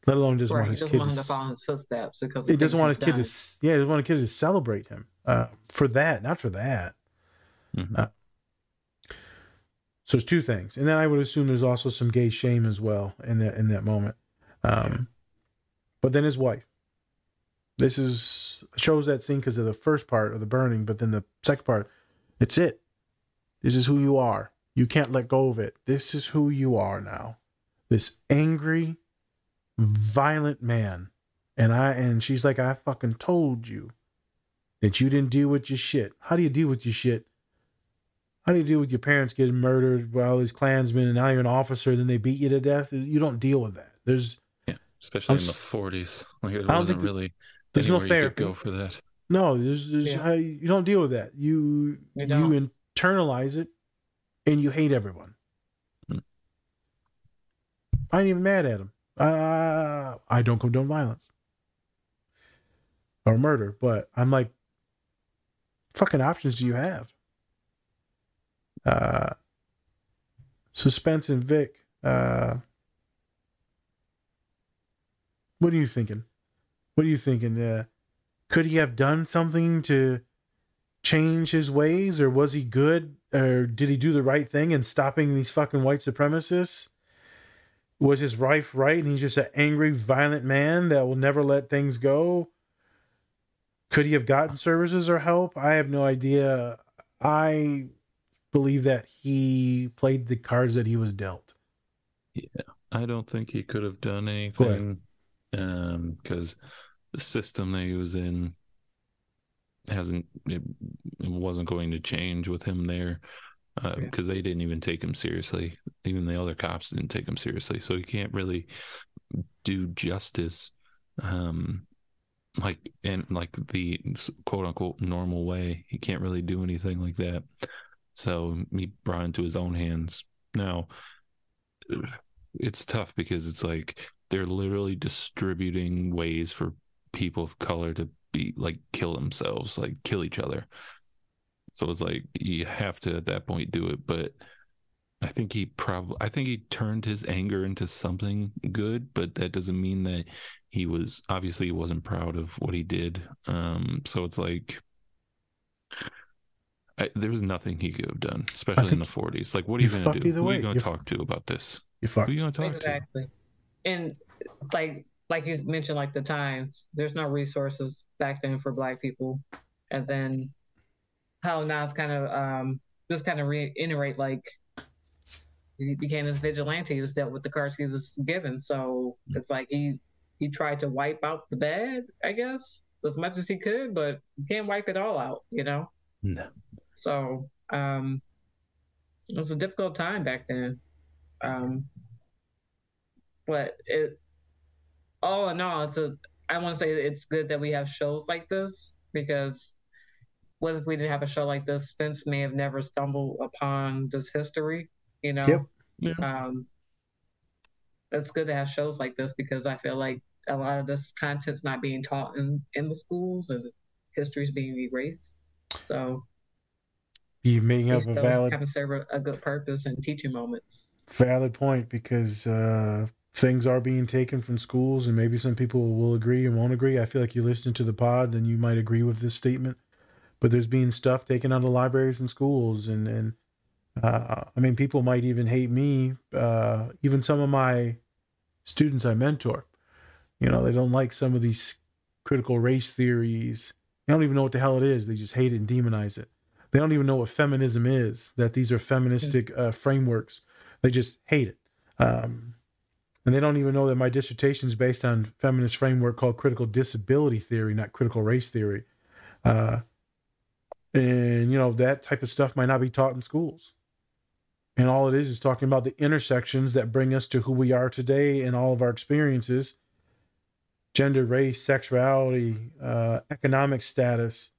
Let alone doesn't Right, want his doesn't kid want to. to follow his footsteps because he doesn't want his he's kid to. Yeah, he doesn't want a kid to celebrate him uh, for that, not for that. Uh, so there's two things, and then I would assume there's also some gay shame as well in that in that moment. Um, But then his wife. This is shows that scene because of the first part of the burning, but then the second part, it's it. This is who you are. You can't let go of it. This is who you are now. This angry, violent man. And I and she's like, I fucking told you that you didn't deal with your shit. How do you deal with your shit? How do you deal with your parents getting murdered by all these Klansmen and now you're an officer and then they beat you to death? You don't deal with that. There's yeah, especially I'm in the 40s. Like it I don't wasn't think th- really there's no anywhere you therapy. go for that. No, there's, there's Yeah. I, you don't deal with that. You You you, internalize it, and you hate everyone. Hmm. I ain't even mad at him. Uh, I don't condone violence or murder, but I'm like, fucking options do you have? Uh, suspense and Vic. Uh, what are you thinking? What are you thinking? Uh, could he have done something to change his ways, or was he good, or did he do the right thing in stopping these fucking white supremacists? Was his wife right, and he's just an angry, violent man that will never let things go? Could he have gotten services or help? I have no idea. I believe that he played the cards that he was dealt. Yeah, I don't think he could have done anything um because the system that he was in hasn't it, it wasn't going to change with him there because they didn't even take him seriously. Even the other cops didn't take him seriously. So he can't really do justice um like in like the quote unquote normal way. He can't really do anything like that. So he brought into his own hands. Now it's tough because it's like they're literally distributing ways for people of color to be like kill themselves, like kill each other. So it's like you have to at that point do it. But I think he probably, I think he turned his anger into something good, but that doesn't mean that he was obviously he wasn't proud of what he did. Um, so it's like. I, there was nothing he could have done, especially in the 40s. Like, what are you you going to do? either Who are you going to talk to about this? You Who are you going to talk to? exactly and like like you mentioned like the times there's no resources back then for black people. And then how now it's kind of um just kind of reiterate like he became this vigilante he was dealt with the cards he was given. So it's like he he tried to wipe out the bad i guess as much as he could but you can't wipe it all out you know? No. so um it was a difficult time back then. Um but it all in all it's a i want to say it's good that we have shows like this because what if we didn't have a show like this? Spence may have never stumbled upon this history you know? Yep. um it's good to have shows like this because i feel like a lot of this content's not being taught in in the schools and history's being erased so. You making up a valid kind of serve a, a good purpose and teaching moments. Valid point because uh things are being taken from schools, and maybe some people will agree and won't agree. I feel like you listen to the pod, then you might agree with this statement. But there's being stuff taken out of libraries and schools, and and uh, I mean, people might even hate me. Uh, even some of my students I mentor, you know, they don't like some of these critical race theories. They don't even know what the hell it is. They just hate it and demonize it. They don't even know what feminism is. That these are feministic uh, frameworks. They just hate it. Um, and they don't even know that my dissertation is based on feminist framework called critical disability theory, not critical race theory. Uh, and you know that type of stuff might not be taught in schools. And all it is is talking about the intersections that bring us to who we are today and all of our experiences gender, race, sexuality, uh, economic status,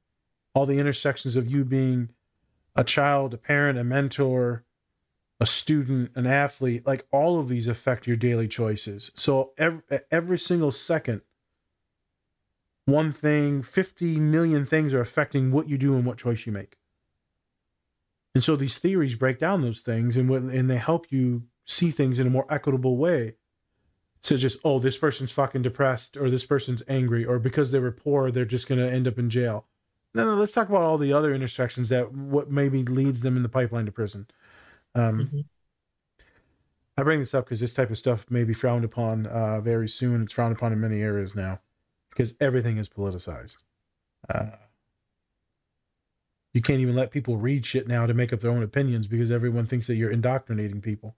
all the intersections of you being a child, a parent, a mentor, a student, an athlete, like all of these affect your daily choices. So every, every single second, one thing, 50 million things are affecting what you do and what choice you make. And so these theories break down those things and when, and they help you see things in a more equitable way. So just, oh, this person's fucking depressed or this person's angry or because they were poor, they're just going to end up in jail. No, no, let's talk about all the other intersections that what maybe leads them in the pipeline to prison. Um, Mm-hmm. I bring this up because this type of stuff may be frowned upon uh, very soon. It's frowned upon in many areas now because everything is politicized. Uh, you can't even let people read shit now to make up their own opinions because everyone thinks that you're indoctrinating people.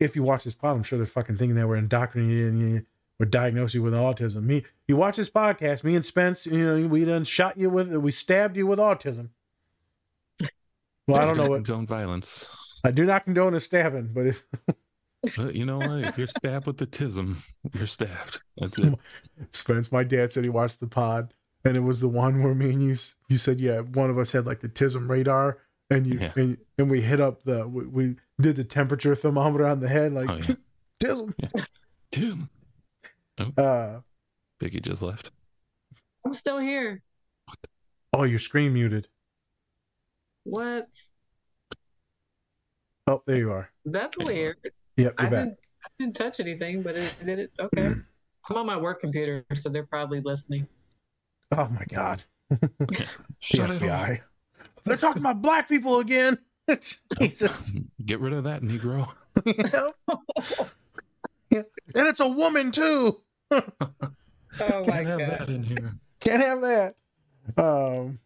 If you watch this pod, I'm sure they're fucking thinking that we're indoctrinating you, we're diagnosing you with autism. Me, you watch this podcast, me and Spence, you know, we done shot you with, we stabbed you with autism. Well, I don't know what. Condone violence. I do not condone a stabbing, but if But you know what? If you're stabbed with the tism, you're stabbed. That's it. Spence, my dad said he watched the pod, and it was the one where me and you you said yeah, one of us had like the tism radar, and you Yeah. and, and we hit up the we, we did the temperature thermometer on the head like Oh, yeah. tism. Dude, Uh, Biggie just left. I'm still here. oh, your screen muted. What? Oh, there you are. That's weird. Yep, I you're back. didn't, I didn't touch anything, but it did it. Okay. I'm on my work computer, so they're probably listening. Oh my god, Shut the it FBI. They're talking about black people again. Jesus. Get rid of that, Negro. Yeah. And it's a woman too. Oh my Can't have god. that in here. Can't have that. Um,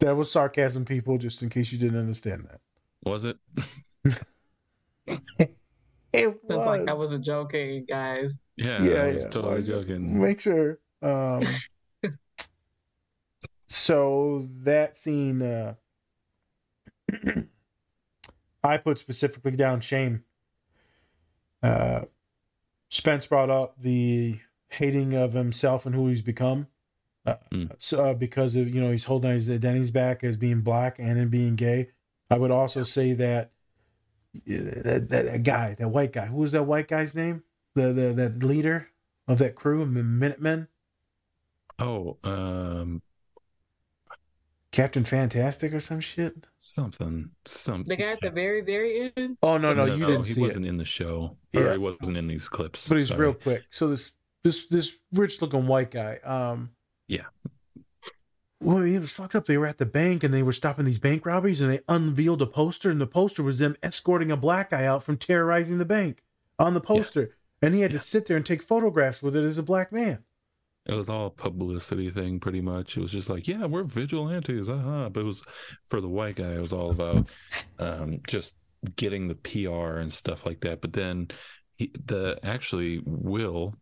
that was sarcasm, people. Just in case you didn't understand that. Was it? It It's was. like I wasn't joking, guys. Yeah, yeah, I was yeah. totally Well, joking. Make sure. Um, so that scene, uh, I put specifically down shame. Uh, Spence brought up the hating of himself and who he's become. Uh, Mm. so, uh, because of you know he's holding his identities back as being black and in being gay. I would also say that uh, that, that, that guy, that white guy, who was that white guy's name? The the that leader of that crew, the Minutemen, Oh, um, Captain Fantastic or some shit. something, something. The guy at the very, very end. Oh no, no, you didn't he see wasn't it. in the show, Yeah. he wasn't in these clips. But he's Sorry. real quick. So this this this rich looking white guy. Um, Yeah. Well, it was fucked up. They were at the bank and they were stopping these bank robberies, and they unveiled a poster, and the poster was them escorting a black guy out from terrorizing the bank on the poster, and he had to sit there and take photographs with it as a black man. It was all a publicity thing, pretty much. It was just like, yeah, we're vigilantes, uh-huh. But it was for the white guy. It was all about um, just getting the PR and stuff like that. But then he, the actually Will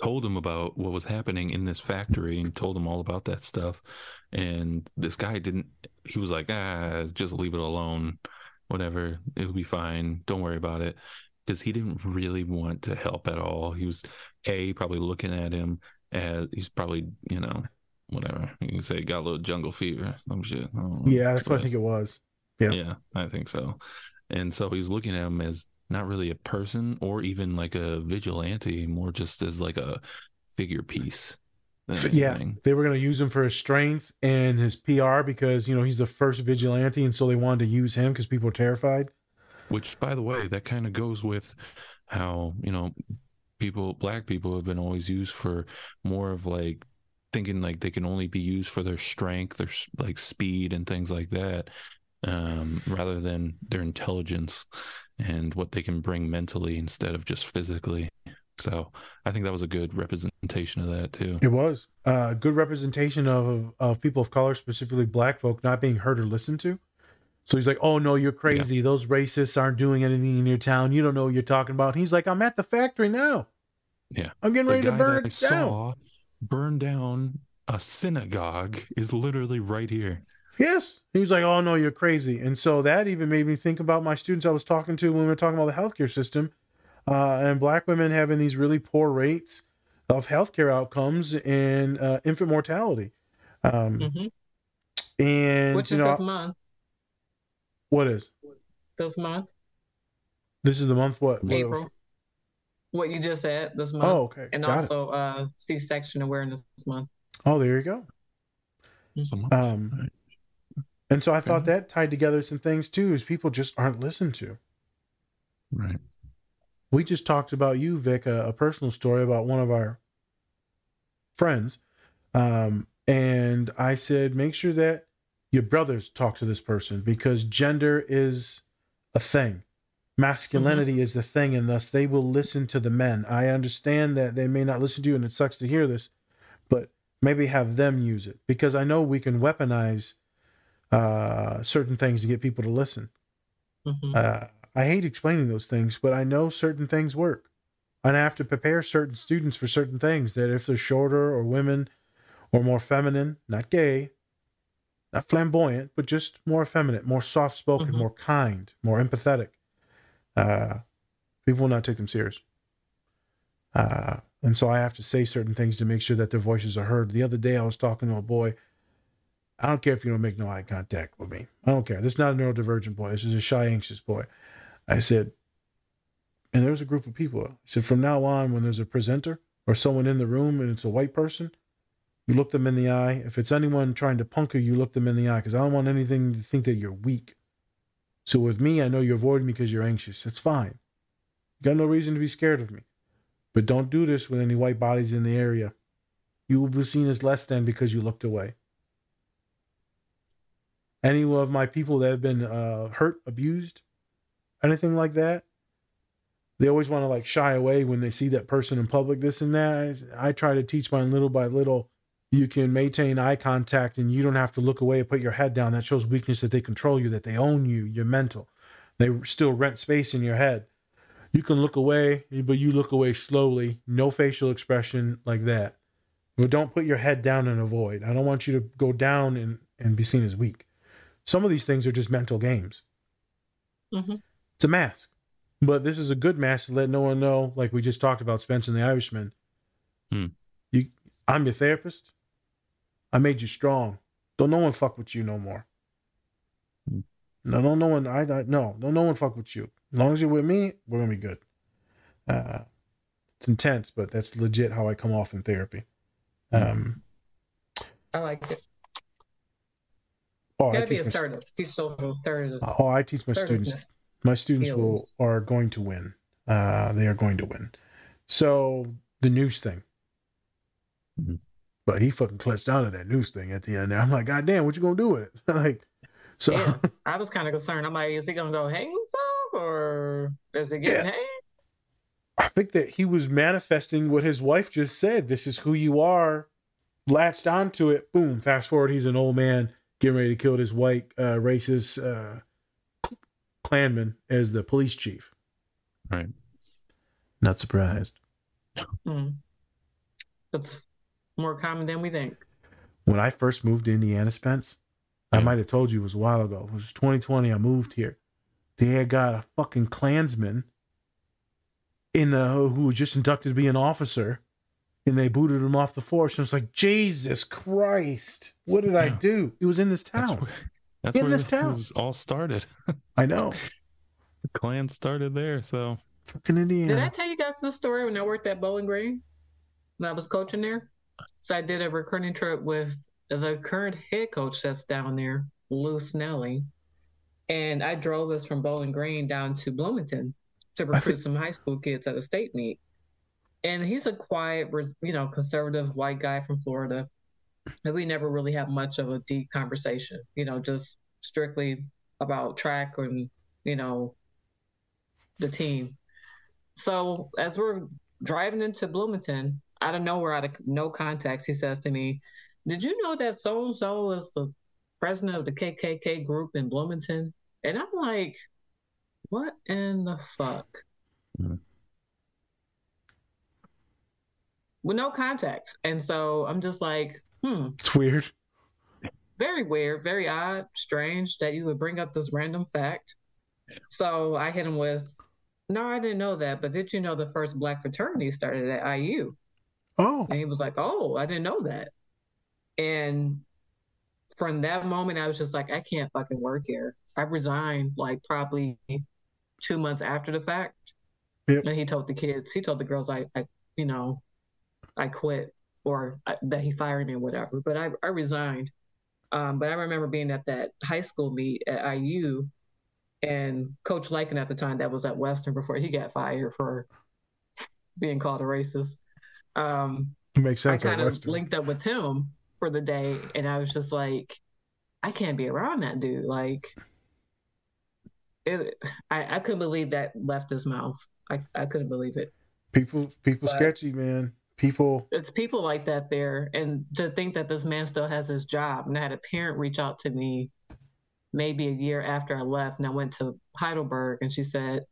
told him about what was happening in this factory and told him all about that stuff. And this guy didn't. He was like, ah, just leave it alone, whatever. It'll be fine. Don't worry about it. Because he didn't really want to help at all. He was a probably looking at him as he's probably you know whatever you can say got a little jungle fever some shit. I don't know. Yeah, that's what I think it was. Yeah. yeah, I think so. And so he's looking at him as not really a person or even like a vigilante, more just as like a figure piece. Yeah, they were going to use him for his strength and his PR because you know he's the first vigilante, and so they wanted to use him because people were terrified. Which, by the way, that kind of goes with how you know people black people have been always used for more of like thinking like they can only be used for their strength their like speed and things like that um rather than their intelligence and what they can bring mentally instead of just physically so i think that was a good representation of that too It was uh, good representation of of people of color, specifically black folk, not being heard or listened to. So he's like, "Oh no, you're crazy. Those racists aren't doing anything in your town. You don't know what you're talking about." He's like, "I'm at the factory now. yeah I'm getting The ready to burn it down." burn down a synagogue is literally right here Yes. He was like, "Oh no, you're crazy." And so that even made me think about my students I was talking to when we were talking about the healthcare system, uh, and black women having these really poor rates of healthcare outcomes and uh, infant mortality. Um, hmm And Which you is know this month. what is This month, this is the month? What what- April. What you just said this month. Oh, okay. And Got also uh C-section awareness month. Oh, there you go. Some Um, and so I thought that tied together some things too, is people just aren't listened to. right We just talked about you, Vic, a, a personal story about one of our friends. Um, and I said, make sure that your brothers talk to this person because gender is a thing. Masculinity is a thing, and thus they will listen to the men. I understand that they may not listen to you, and it sucks to hear this, but maybe have them use it because I know we can weaponize uh, certain things to get people to listen. Mhm. Uh, I hate explaining those things, but I know certain things work. And I have to prepare certain students for certain things that if they're shorter or women or more feminine, not gay, not flamboyant, but just more effeminate, more soft spoken, Mhm. more kind, more empathetic, uh, people will not take them serious. Uh, and so I have to say certain things to make sure that their voices are heard. The other day, I was talking to a boy. I don't care if you don't make no eye contact with me. I don't care. This is not a neurodivergent boy. This is a shy, anxious boy. I said, and there was a group of people. I said, from now on, when there's a presenter or someone in the room and it's a white person, you look them in the eye. If it's anyone trying to punk you, you look them in the eye because I don't want anything to think that you're weak. So with me, I know you avoid me because you're anxious. That's fine. You got no reason to be scared of me. But don't do this with any white bodies in the area. You will be seen as less than because you looked away. Any of my people that have been uh, hurt, abused, anything like that, they always want to like shy away when they see that person in public, this and that. I try to teach mine little by little. You can maintain eye contact and you don't have to look away and put your head down. That shows weakness that they control you, that they own you, you're mental. They still rent space in your head. You can look away, but you look away slowly, no facial expression like that. But don't put your head down and avoid. I don't want you to go down and, and be seen as weak. Some of these things are just mental games. Mhm. It's a mask. But this is a good mask to let no one know, like we just talked about Spencer and the Irishman. Hmm. You I'm your therapist. I made you strong. Don't no one fuck with you no more. Hmm. No, no, no one. I, I no, no, no one fuck with you. As long as you're with me, we're gonna be good. Uh, it's intense, but that's legit how I come off in therapy. Um, I like it. Oh, I Gotta be teach my, assertive. Teach social assertive. oh, I teach my students. My students will are going to win. Uh, they are going to win. So the news thing. Mhm. But he fucking clutched down to that news thing at the end. There. I'm like, God damn, what you gonna do with it? like, so Yeah. I was kind of concerned. I'm like, is he gonna go hang himself or is he getting hanged? I think that he was manifesting what his wife just said. This is who you are. Latched onto it. Boom. Fast forward, he's an old man getting ready to kill this white uh, racist uh, clanman as the police chief. Right. Not surprised. Hmm. It's more common than we think. When I first moved to Indiana, Spence, I might have told you it was a while ago. It was 2020. I moved here. They had got a fucking Klansman in the who was just inducted to be an officer, and they booted him off the force. And it's like, Jesus Christ, what did I do? It was in this That's town. where, that's In where this it town. was all started. I know, the Klan started there. So fucking Indiana. Did I tell you guys this story when I worked at Bowling Green? When I was coaching there? So I did a recruiting trip with the current head coach that's down there, Lou Snelling. And I drove us from Bowling Green down to Bloomington. to recruit some high school kids at a state meet. And he's a quiet, you know, conservative white guy from Florida. And we never really have much of a deep conversation, you know, just strictly about track and, you know, the team. So as we're driving into Bloomington, out of nowhere, out of no context, he says to me, Did you know that so and so is the president of the KKK group in Bloomington? And I'm like, What in the fuck? Mhm. With no context. And so I'm just like, hmm, It's weird. very weird, very odd, strange that you would bring up this random fact. So I hit him with, No, I didn't know that, but did you know the first black fraternity started at IU? Oh, And he was like, Oh, I didn't know that. And from that moment, I was just like, I can't fucking work here. I resigned like probably two months after the fact. Yep. And he told the kids, he told the girls, I, I you know, I quit or I, that he fired me or whatever. But I, I resigned. Um, but I remember being at that high school meet at IU and Coach Lycan at the time, that was at Western before he got fired for being called a racist. Um, makes sense. I kind of Western. linked up with him for the day, and I was just like, I can't be around that dude. Like, it, I, I couldn't believe that left his mouth. I, I couldn't believe it. People, people But- sketchy, man. People. It's people like that there, and to think that this man still has his job. And I had a parent reach out to me maybe a year after I left, and I went to Heidelberg, and she said,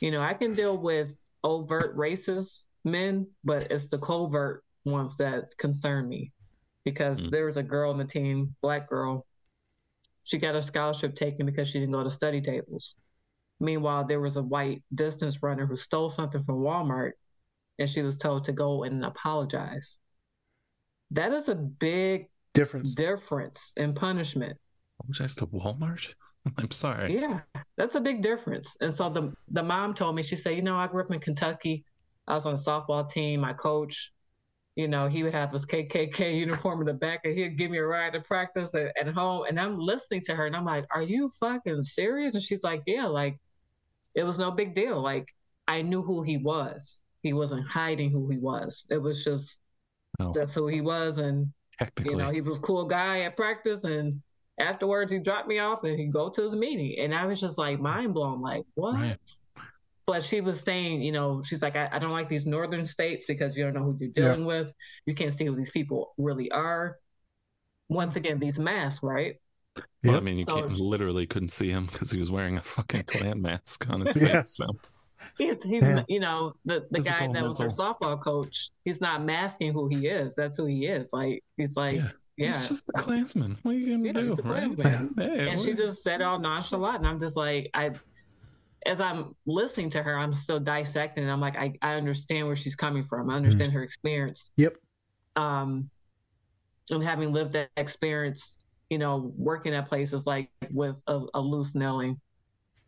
you know, I can deal with overt racist men, but it's the covert ones that concern me. Because Mm. there was a girl on the team, black girl, she got a scholarship taken because she didn't go to study tables. Meanwhile, there was a white distance runner who stole something from Walmart and she was told to go and apologize. That is a big Difference. difference in punishment. Apologize to Walmart? I'm sorry. Yeah, that's a big difference. And so the the mom told me, she said, you know, I grew up in Kentucky. I was on a softball team. My coach, you know, he would have his KKK uniform in the back, and he'd give me a ride to practice at, at home. And I'm listening to her, and I'm like, "Are you fucking serious?" And she's like, "Yeah, like it was no big deal. Like I knew who he was. He wasn't hiding who he was. It was just Oh, that's who he was, and you know, he was a cool guy at practice and afterwards he dropped me off and he'd go to his meeting. And I was just like mind blown, like, what? Right. But she was saying, you know, she's like, I, I don't like these northern states because you don't know who you're dealing with. You can't see who these people really are. Once again, these masks, right? Well, I mean, you So- can't, literally couldn't see him because he was wearing a fucking Klan mask on his Yeah. face. So. He's, he's you know, the, the guy that was her softball coach, he's not masking who he is. That's who he is. Like, he's like, Yeah. yeah. He's just a Klansman. What are you gonna Yeah, do, right? Klansman. Hey, and she just said it all nonchalant and i'm just like i as i'm listening to her i'm still dissecting and i'm like i, I understand where she's coming from i understand her experience Yep. um and having lived that experience you know working at places like with a, a Lou Snelling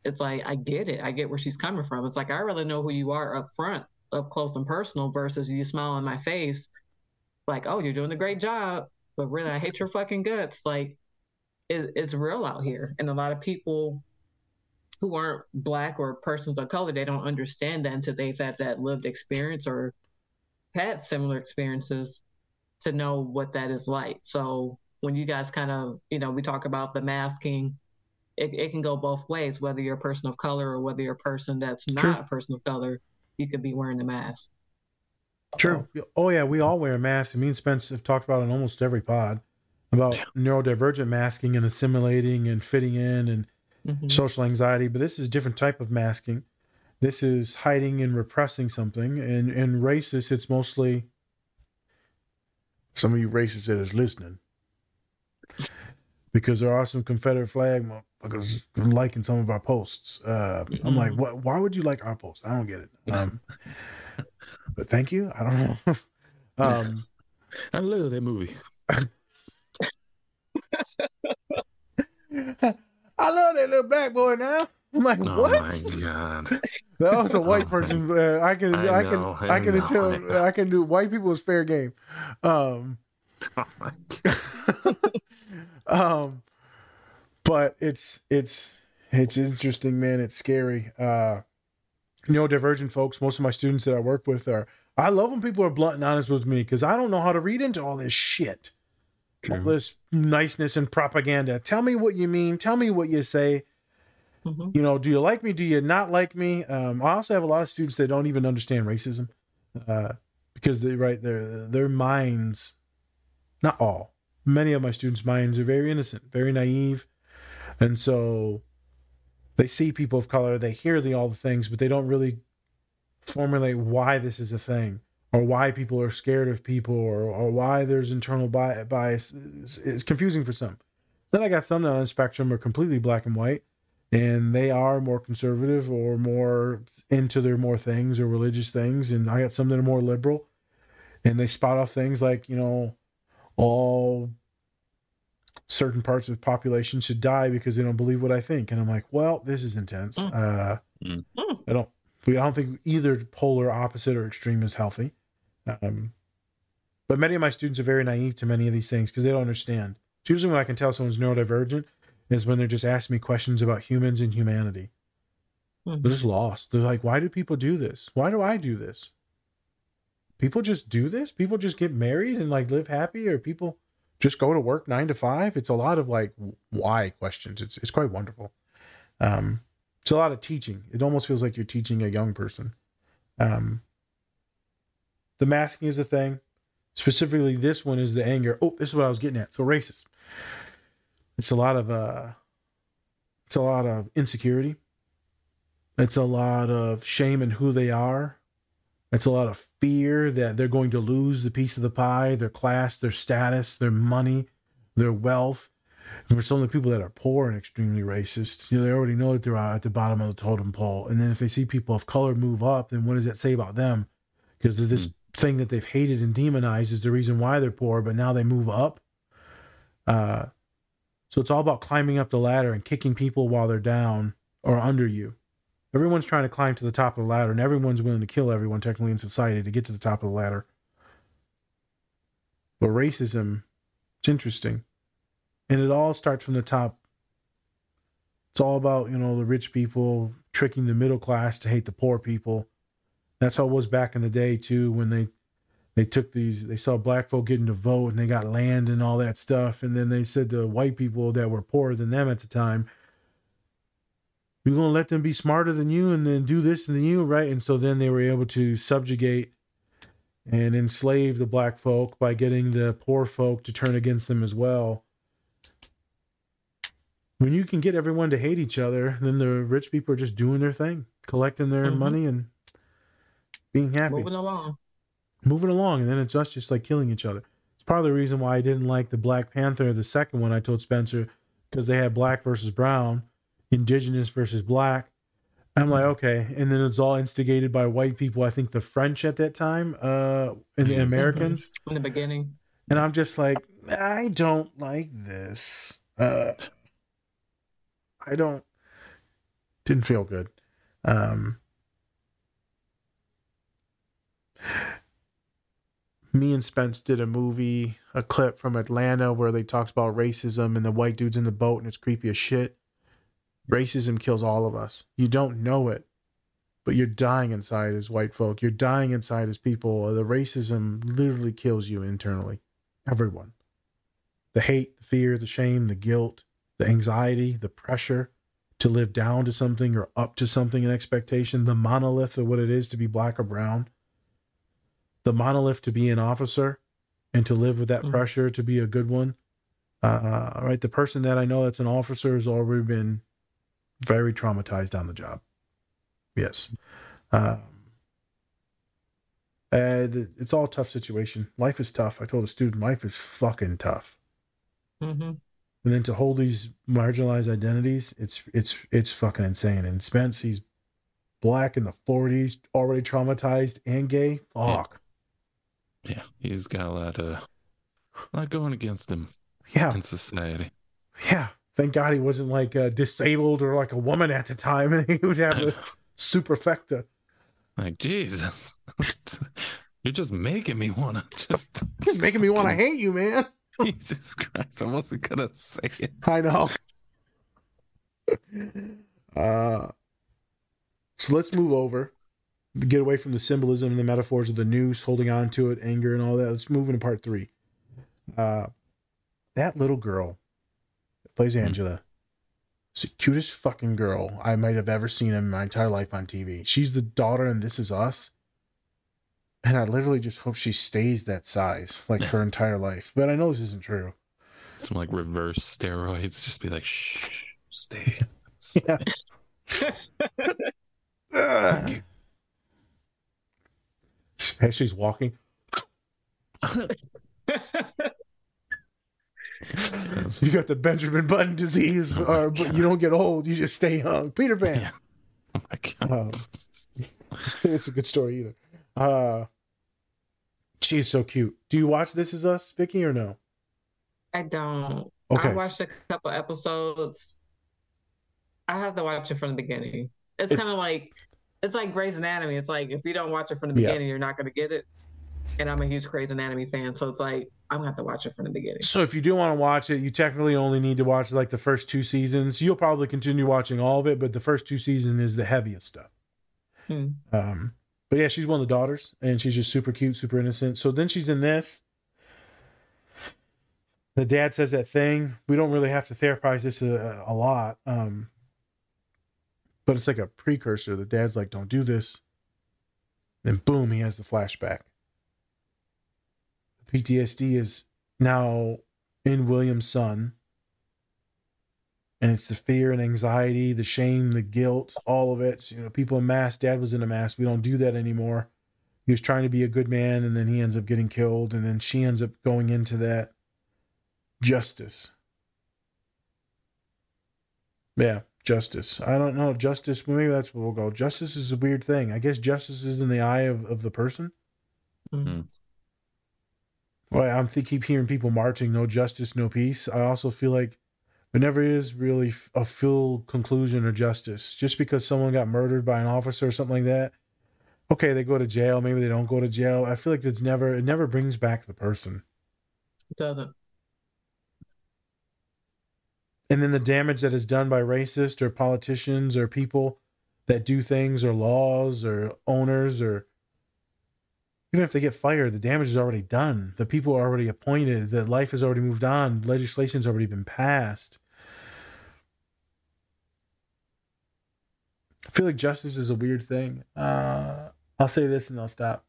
it's like i get it. I get where she's coming from. It's like i really know who you are up front up close and personal versus you smile in my face. Like oh you're doing a great job but really i hate your fucking guts. Like it, it's real out here. And a lot of people who aren't black or persons of color they don't understand that until they've had that lived experience or had similar experiences to know what that is like. So when you guys kind of you know we talk about the masking it, it can go both ways whether you're a person of color or whether you're a person that's not True. a person of color you could be wearing a mask True. Oh yeah, we all wear masks. Me and Spence have talked about it in almost every pod about neurodivergent masking and assimilating and fitting in and Mhm. social anxiety. But this is a different type of masking. This is hiding and repressing something. And and racist, it's mostly some of you racists that is listening. Because there are some Confederate flag motherfuckers liking some of our posts. Uh, I'm like, what? Why would you like our posts? I don't get it. Um, but thank you. I don't know. um, I love that movie. I love that little black boy now. I'm like, Oh what? my god. That was a white person. Uh, I can, I I, know, can, I I can know, I tell. know. I can do. White people is fair game. Um, Oh my god. um, but it's it's it's interesting, man. It's scary. Uh, neurodivergent folks, most of my students that I work with are. I love when people are blunt and honest with me because I don't know how to read into all this shit, all this niceness and propaganda. Tell me what you mean. Tell me what you say. Mhm. You know, do you like me? Do you not like me? Um, I also have a lot of students that don't even understand racism uh, because they right their their minds, not all, many of my students' minds are very innocent, very naive, and so they see people of color, they hear the all the things, but they don't really formulate why this is a thing or why people are scared of people or, or why there's internal bias. It's, it's confusing for some. Then I got some that on the spectrum are completely black and white, and they are more conservative or more into their more things or religious things, and I got some that are more liberal, and they spot off things like you know, all certain parts of the population should die because they don't believe what I think, and I'm like, well, this is intense. Mm. Uh, Mm. I don't. We I don't think either polar opposite or extreme is healthy. Um, but many of my students are very naive to many of these things because they don't understand. It's usually when I can tell someone's neurodivergent is when they're just asking me questions about humans and humanity. Mhm. They're just lost. They're like, why do people do this? Why do I do this? People just do this? People just get married and like live happy, or people just go to work nine to five? It's a lot of like why questions. It's it's quite wonderful. Um, it's a lot of teaching. It almost feels like you're teaching a young person. Um, the masking is a thing. Specifically, this one is the anger. Oh, this is what I was getting at. So racist. It's a lot of uh, it's a lot of insecurity. It's a lot of shame in who they are. It's a lot of fear that they're going to lose the piece of the pie, their class, their status, their money, their wealth. And for some of the people that are poor and extremely racist, you know, they already know that they're at the bottom of the totem pole. And then if they see people of color move up, then what does that say about them? Because this thing that they've hated and demonized is the reason why they're poor, but now they move up. Uh, so it's all about climbing up the ladder and kicking people while they're down or under you. Everyone's trying to climb to the top of the ladder, and everyone's willing to kill everyone technically in society to get to the top of the ladder. But racism, it's interesting. And it all starts from the top. It's all about, you know, the rich people tricking the middle class to hate the poor people. That's how it was back in the day too, when they they took these they saw black folk getting to vote and they got land and all that stuff. And then they said to white people that were poorer than them at the time, You're gonna let them be smarter than you and then do this than you, right? And so then they were able to subjugate and enslave the black folk by getting the poor folk to turn against them as well when you can get everyone to hate each other, then the rich people are just doing their thing, collecting their Mhm. money and being happy, Moving along. moving along, and then it's us just like killing each other. It's part of the reason why I didn't like the Black Panther, the second one I told Spencer, because they had black versus brown, indigenous versus black. I'm like, okay, and then it's all instigated by white people. I think the French at that time, uh, and the Mhm. Americans. In the beginning. And I'm just like, I don't like this. Uh, I don't. Didn't feel good. Um, me and Spence did a movie, a clip from Atlanta where they talks about racism and the white dudes in the boat, and it's creepy as shit. Racism kills all of us. You don't know it, but you're dying inside as white folk. You're dying inside as people. The racism literally kills you internally. Everyone. The hate, the fear, the shame, the guilt, the anxiety, the pressure to live down to something or up to something, an expectation, the monolith of what it is to be black or brown, the monolith to be an officer and to live with that Mhm. pressure to be a good one. Uh, right. The person that I know that's an officer has already been very traumatized on the job. Yes. Um, uh, the- it's all a tough situation. Life is tough. I told a student, life is fucking tough. hmm And then to hold these marginalized identities, it's it's it's fucking insane. And Spence, he's black in the forties, already traumatized and gay. Fuck. Yeah, he's got a lot of a lot going against him Yeah. in society. Yeah. Thank God he wasn't like uh, disabled or like a woman at the time, and he would have the superfecta. Like Jesus, you're just making me wanna just Making me want to hate you, man. Jesus Christ, I wasn't gonna say it. I know. Uh, So let's move over, get away from the symbolism and the metaphors of the noose, holding on to it, anger, and all that. Let's move into part three. Uh, that little girl plays hmm. Angela, is the cutest fucking girl I might have ever seen in my entire life on TV. She's the daughter in This Is Us. And I literally just hope she stays that size like her entire life. But I know this isn't true. Some like reverse steroids. Just be like, shh, stay. Yeah. As she's walking. You got the Benjamin Button disease, or but you don't get old. You just stay young. Peter Pan. Yeah. Oh my god. Um, it's a good story either. Uh, she's so cute. Do you watch This Is Us, Vicky, or no? I don't. Okay. I watched a couple episodes. I have to watch it from the beginning. It's, It's- kind of like it's like Grey's Anatomy. It's like if you don't watch it from the Yeah. beginning, you're not going to get it. And I'm a huge Grey's Anatomy fan, so it's like I'm gonna have to watch it from the beginning. So if you do want to watch it, you technically only need to watch like the first two seasons. You'll probably continue watching all of it, but the first two seasons is the heaviest stuff. Hmm. Um, but yeah, she's one of the daughters, and she's just super cute, super innocent. So then she's in this. The dad says that thing. We don't really have to therapize this a, a lot, um, but it's like a precursor. The dad's like, "Don't do this." Then boom, he has the flashback. PTSD is now in William's son. And it's the fear and anxiety, the shame, the guilt, all of it. You know, people in mass, dad was in a mass. We don't do that anymore. He was trying to be a good man and then he ends up getting killed. And then she ends up going into that justice. Yeah, justice. I don't know. Justice, maybe that's where we'll go. Justice is a weird thing. I guess justice is in the eye of, of the person. Mhm. Well, I'm keep hearing people marching, no justice, no peace. I also feel like there never is really f- a full conclusion or justice. Just because someone got murdered by an officer or something like that, okay, they go to jail. Maybe they don't go to jail. I feel like it's never it never brings back the person. It doesn't. And then the damage that is done by racists or politicians or people that do things or laws or owners or even if they get fired, the damage is already done. The people are already appointed. The life has already moved on. Legislation's already been passed. I feel like justice is a weird thing. Uh, I'll say this and I'll stop.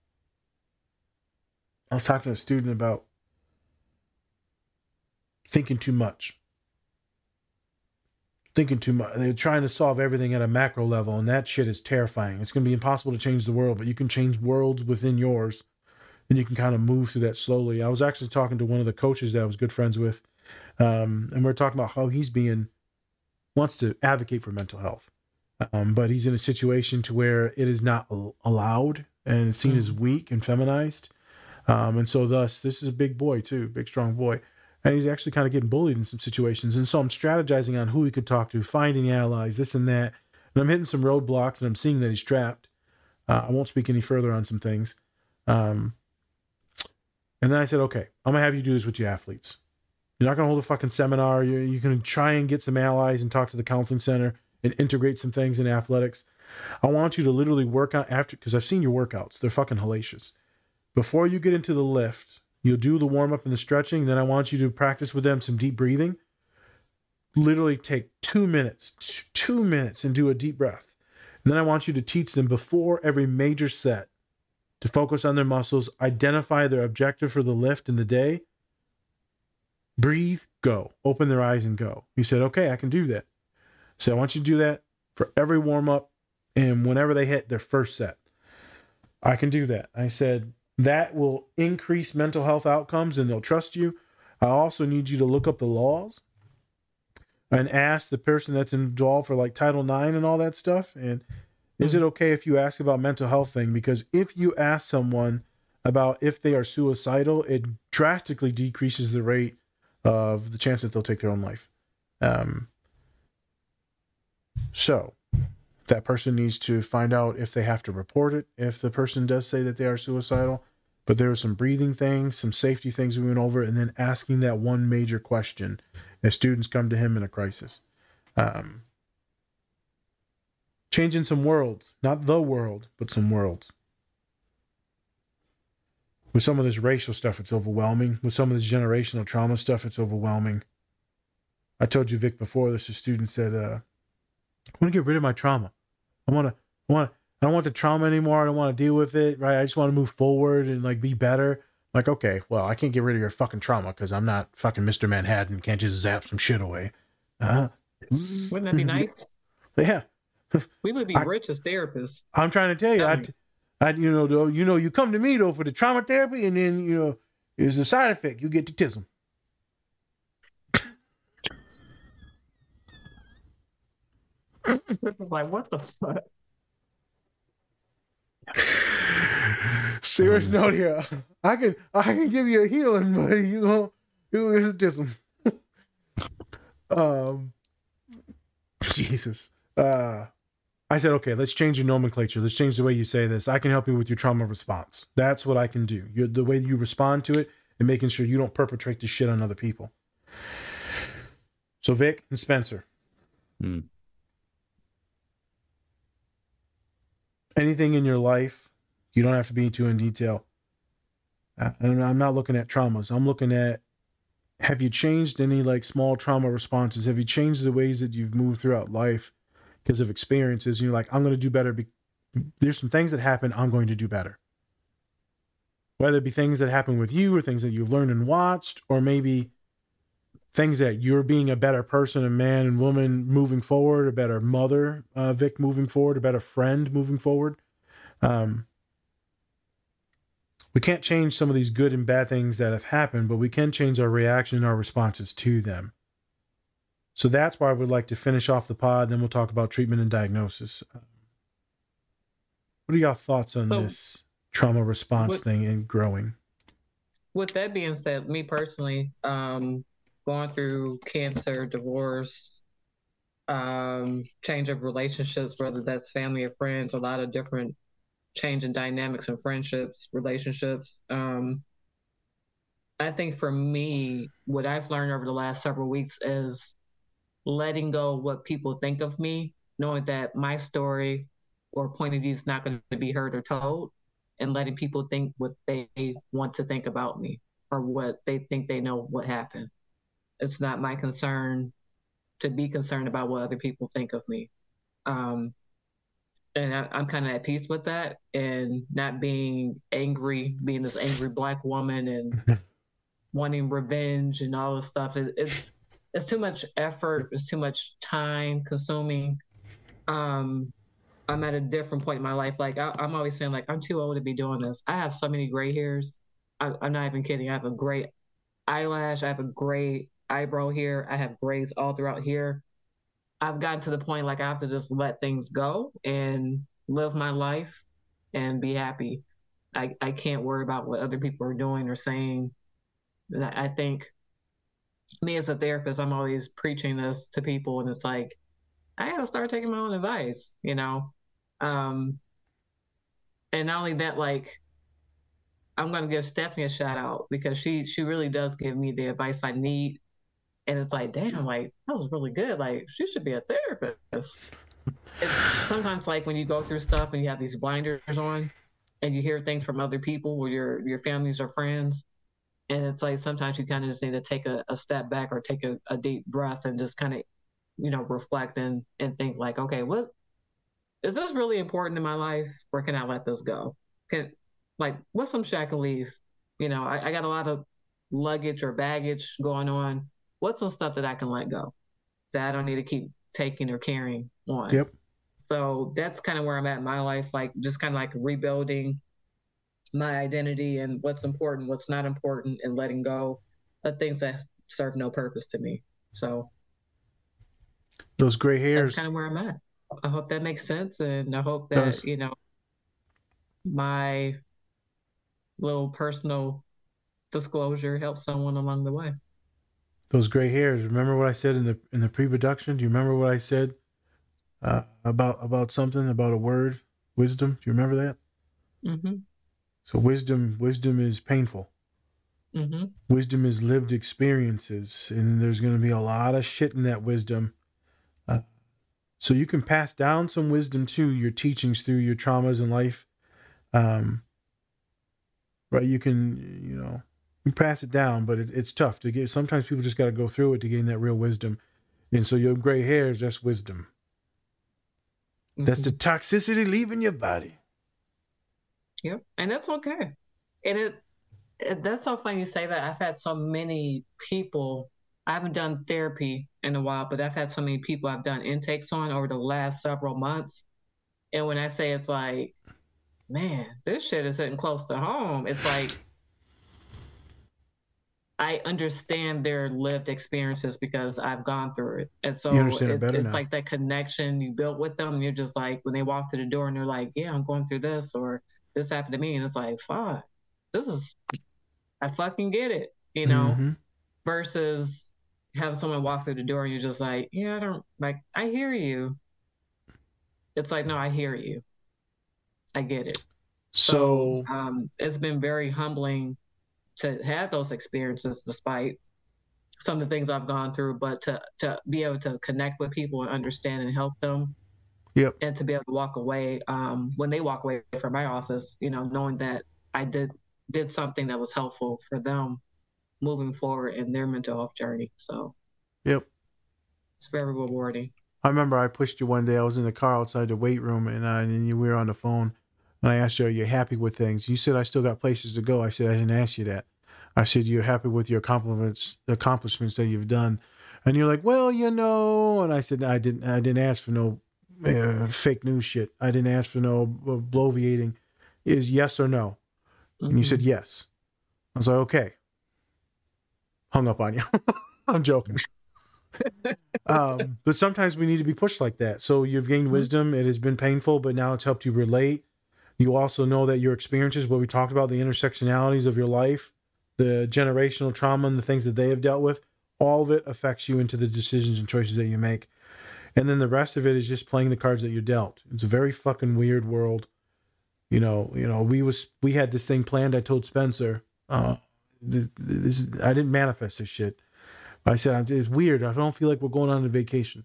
I was talking to a student about thinking too much. Thinking too much. They're trying to solve everything at a macro level, and that shit is terrifying. It's going to be impossible to change the world, but you can change worlds within yours, and you can kind of move through that slowly. I was actually talking to one of the coaches that I was good friends with, um, and we are talking about how he's being wants to advocate for mental health, um, but he's in a situation to where it is not allowed and seen as weak and feminized, um, and so thus this is a big boy too, big strong boy and he's actually kind of getting bullied in some situations. And so I'm strategizing on who he could talk to, finding allies, this and that. And I'm hitting some roadblocks, and I'm seeing that he's trapped. Uh, I won't speak any further on some things. Um, and then I said, okay, I'm gonna have you do this with your athletes. You're not gonna hold a fucking seminar. You you can try and get some allies and talk to the counseling center and integrate some things in athletics. I want you to literally work out after because I've seen your workouts. They're fucking hellacious. Before you get into the lift, You'll do the warm up and the stretching. Then I want you to practice with them some deep breathing. Literally take two minutes, two minutes, and do a deep breath. And then I want you to teach them before every major set to focus on their muscles, identify their objective for the lift in the day, breathe, go, open their eyes and go. He said, Okay, I can do that. So I want you to do that for every warm up and whenever they hit their first set. I can do that. I said, that will increase mental health outcomes and they'll trust you. I also need you to look up the laws and ask the person that's involved for like Title IX and all that stuff. And is it okay if you ask about mental health thing? Because if you ask someone about if they are suicidal, it drastically decreases the rate of the chance that they'll take their own life. Um, so that person needs to find out if they have to report it if the person does say that they are suicidal but there are some breathing things some safety things we went over and then asking that one major question as students come to him in a crisis um, changing some worlds, not the world, but some worlds. With some of this racial stuff, it's overwhelming. With some of this generational trauma stuff, it's overwhelming. I told you, Vic, before. There's a student said, uh, "I want to get rid of my trauma. I want to, I want, I don't want the trauma anymore. I don't want to deal with it. Right? I just want to move forward and like be better." Like, okay, well, I can't get rid of your fucking trauma because I'm not fucking Mr. Manhattan. Can't just zap some shit away. Uh, Wouldn't that be nice? yeah, We would be I- rich as therapists. I'm trying to tell you, I, I, you know, though, you know, you come to me though for the trauma therapy, and then you know, is a side effect. You get the tism. like, what the fuck? Serious note here. I can, I can give you a healing, but you know, you get the tism. um, Jesus. Uh, I said, okay, let's change your nomenclature. Let's change the way you say this. I can help you with your trauma response. That's what I can do. You're, the way you respond to it and making sure you don't perpetrate this shit on other people. So, Vic and Spencer. Hmm. Anything in your life, you don't have to be too in detail. And I'm not looking at traumas. I'm looking at have you changed any like small trauma responses? Have you changed the ways that you've moved throughout life because of experiences? And you're like, I'm going to do better. Be- There's some things that happen. I'm going to do better. Whether it be things that happen with you or things that you've learned and watched, or maybe things that you're being a better person, a man and woman moving forward, a better mother, uh, Vic moving forward, a better friend moving forward. Um, we can't change some of these good and bad things that have happened, but we can change our reaction and our responses to them. So that's why I would like to finish off the pod. Then we'll talk about treatment and diagnosis. Um, What are y'all thoughts on So, this trauma response what- thing and growing? With that being said, me personally, um, going through cancer, divorce, um, change of relationships, whether that's family or friends, a lot of different change in dynamics and friendships, relationships. Um, I think for me, what I've learned over the last several weeks is letting go what people think of me, knowing that my story or point of view is not going to be heard or told, and letting people think what they want to think about me or what they think they know what happened. It's not my concern to be concerned about what other people think of me. Um, and I, I'm kind of at peace with that and not being angry, being this angry black woman and wanting revenge and all this stuff. It, it's it's too much effort. It's too much time consuming. Um, I'm at a different point in my life. Like I, I'm always saying, like I'm too old to be doing this. I have so many gray hairs. I, I'm not even kidding. I have a great eyelash. I have a great eyebrow here. I have grays all throughout here. I've gotten to the point like I have to just let things go and live my life and be happy. I, I can't worry about what other people are doing or saying. I think me as a therapist, I'm always preaching this to people, and it's like I gotta start taking my own advice, you know. Um, and not only that, like I'm gonna give Stephanie a shout out because she she really does give me the advice I need. And it's like, damn, like that was really good. Like she should be a therapist. it's sometimes like when you go through stuff and you have these blinders on and you hear things from other people or your your families or friends. And it's like sometimes you kind of just need to take a, a step back or take a, a deep breath and just kind of, you know, reflect and, and think like, okay, what is this really important in my life or can I let this go? Can like what's some can leave? You know, I, I got a lot of luggage or baggage going on. What's some stuff that I can let go that I don't need to keep taking or carrying on? Yep. So that's kind of where I'm at in my life, like just kind of like rebuilding my identity and what's important, what's not important, and letting go of things that serve no purpose to me. So Those gray hairs. that's kind of where I'm at. I hope that makes sense, and I hope that Does. you know my little personal disclosure helps someone along the way. Those gray hairs. Remember what I said in the in the pre-production? Do you remember what I said uh, about about something about a word, wisdom? Do you remember that? Mm-hmm. So wisdom wisdom is painful. Mm-hmm. Wisdom is lived experiences, and there's going to be a lot of shit in that wisdom. Uh, So you can pass down some wisdom to your teachings through your traumas in life. Um, right? You can, you know, you pass it down, but it, it's tough to get. Sometimes people just got to go through it to gain that real wisdom. And so your gray hairs, that's wisdom. That's the mm-hmm. toxicity leaving your body. Yep, and that's okay. And it, it that's so funny you say that. I've had so many people. I haven't done therapy in a while, but I've had so many people I've done intakes on over the last several months. And when I say it's like, man, this shit is hitting close to home. It's like I understand their lived experiences because I've gone through it. And so it it's now. like that connection you built with them. You're just like, when they walk through the door and they're like, yeah, I'm going through this or this happened to me. And it's like, fuck, this is, I fucking get it, you know, Mhm. versus have someone walk through the door and you're just like, yeah, I don't, like, I hear you. It's like, no, I hear you. I get it. So, um, it's been very humbling to have those experiences despite some of the things I've gone through, but to to be able to connect with people and understand and help them. Yep. And to be able to walk away um, when they walk away from my office, you know, knowing that I did did something that was helpful for them moving forward in their mental health journey. So yep. it's very rewarding. I remember I pushed you one day. I was in the car outside the weight room, and, I, and you, we were on the phone. And I asked you, "Are you happy with things?" You said, "I still got places to go." I said, "I didn't ask you that." I said, "You're happy with your accomplishments, accomplishments that you've done," and you're like, "Well, you know." And I said, "I didn't. I didn't ask for no uh, fake news shit. I didn't ask for no bloviating. Is yes or no?" And you said yes. I was like, "Okay." Hung up on you. I'm joking. um, but sometimes we need to be pushed like that. So you've gained wisdom. It has been painful, but now it's helped you relate. You also know that your experiences, what we talked about, the intersectionalities of your life, the generational trauma and the things that they have dealt with, all of it affects you into the decisions and choices that you make. And then the rest of it is just playing the cards that you're dealt. It's a very fucking weird world. You know, you know, we was we had this thing planned. I told Spencer, uh, this, this I didn't manifest this shit. I said, it's weird. I don't feel like we're going on a vacation.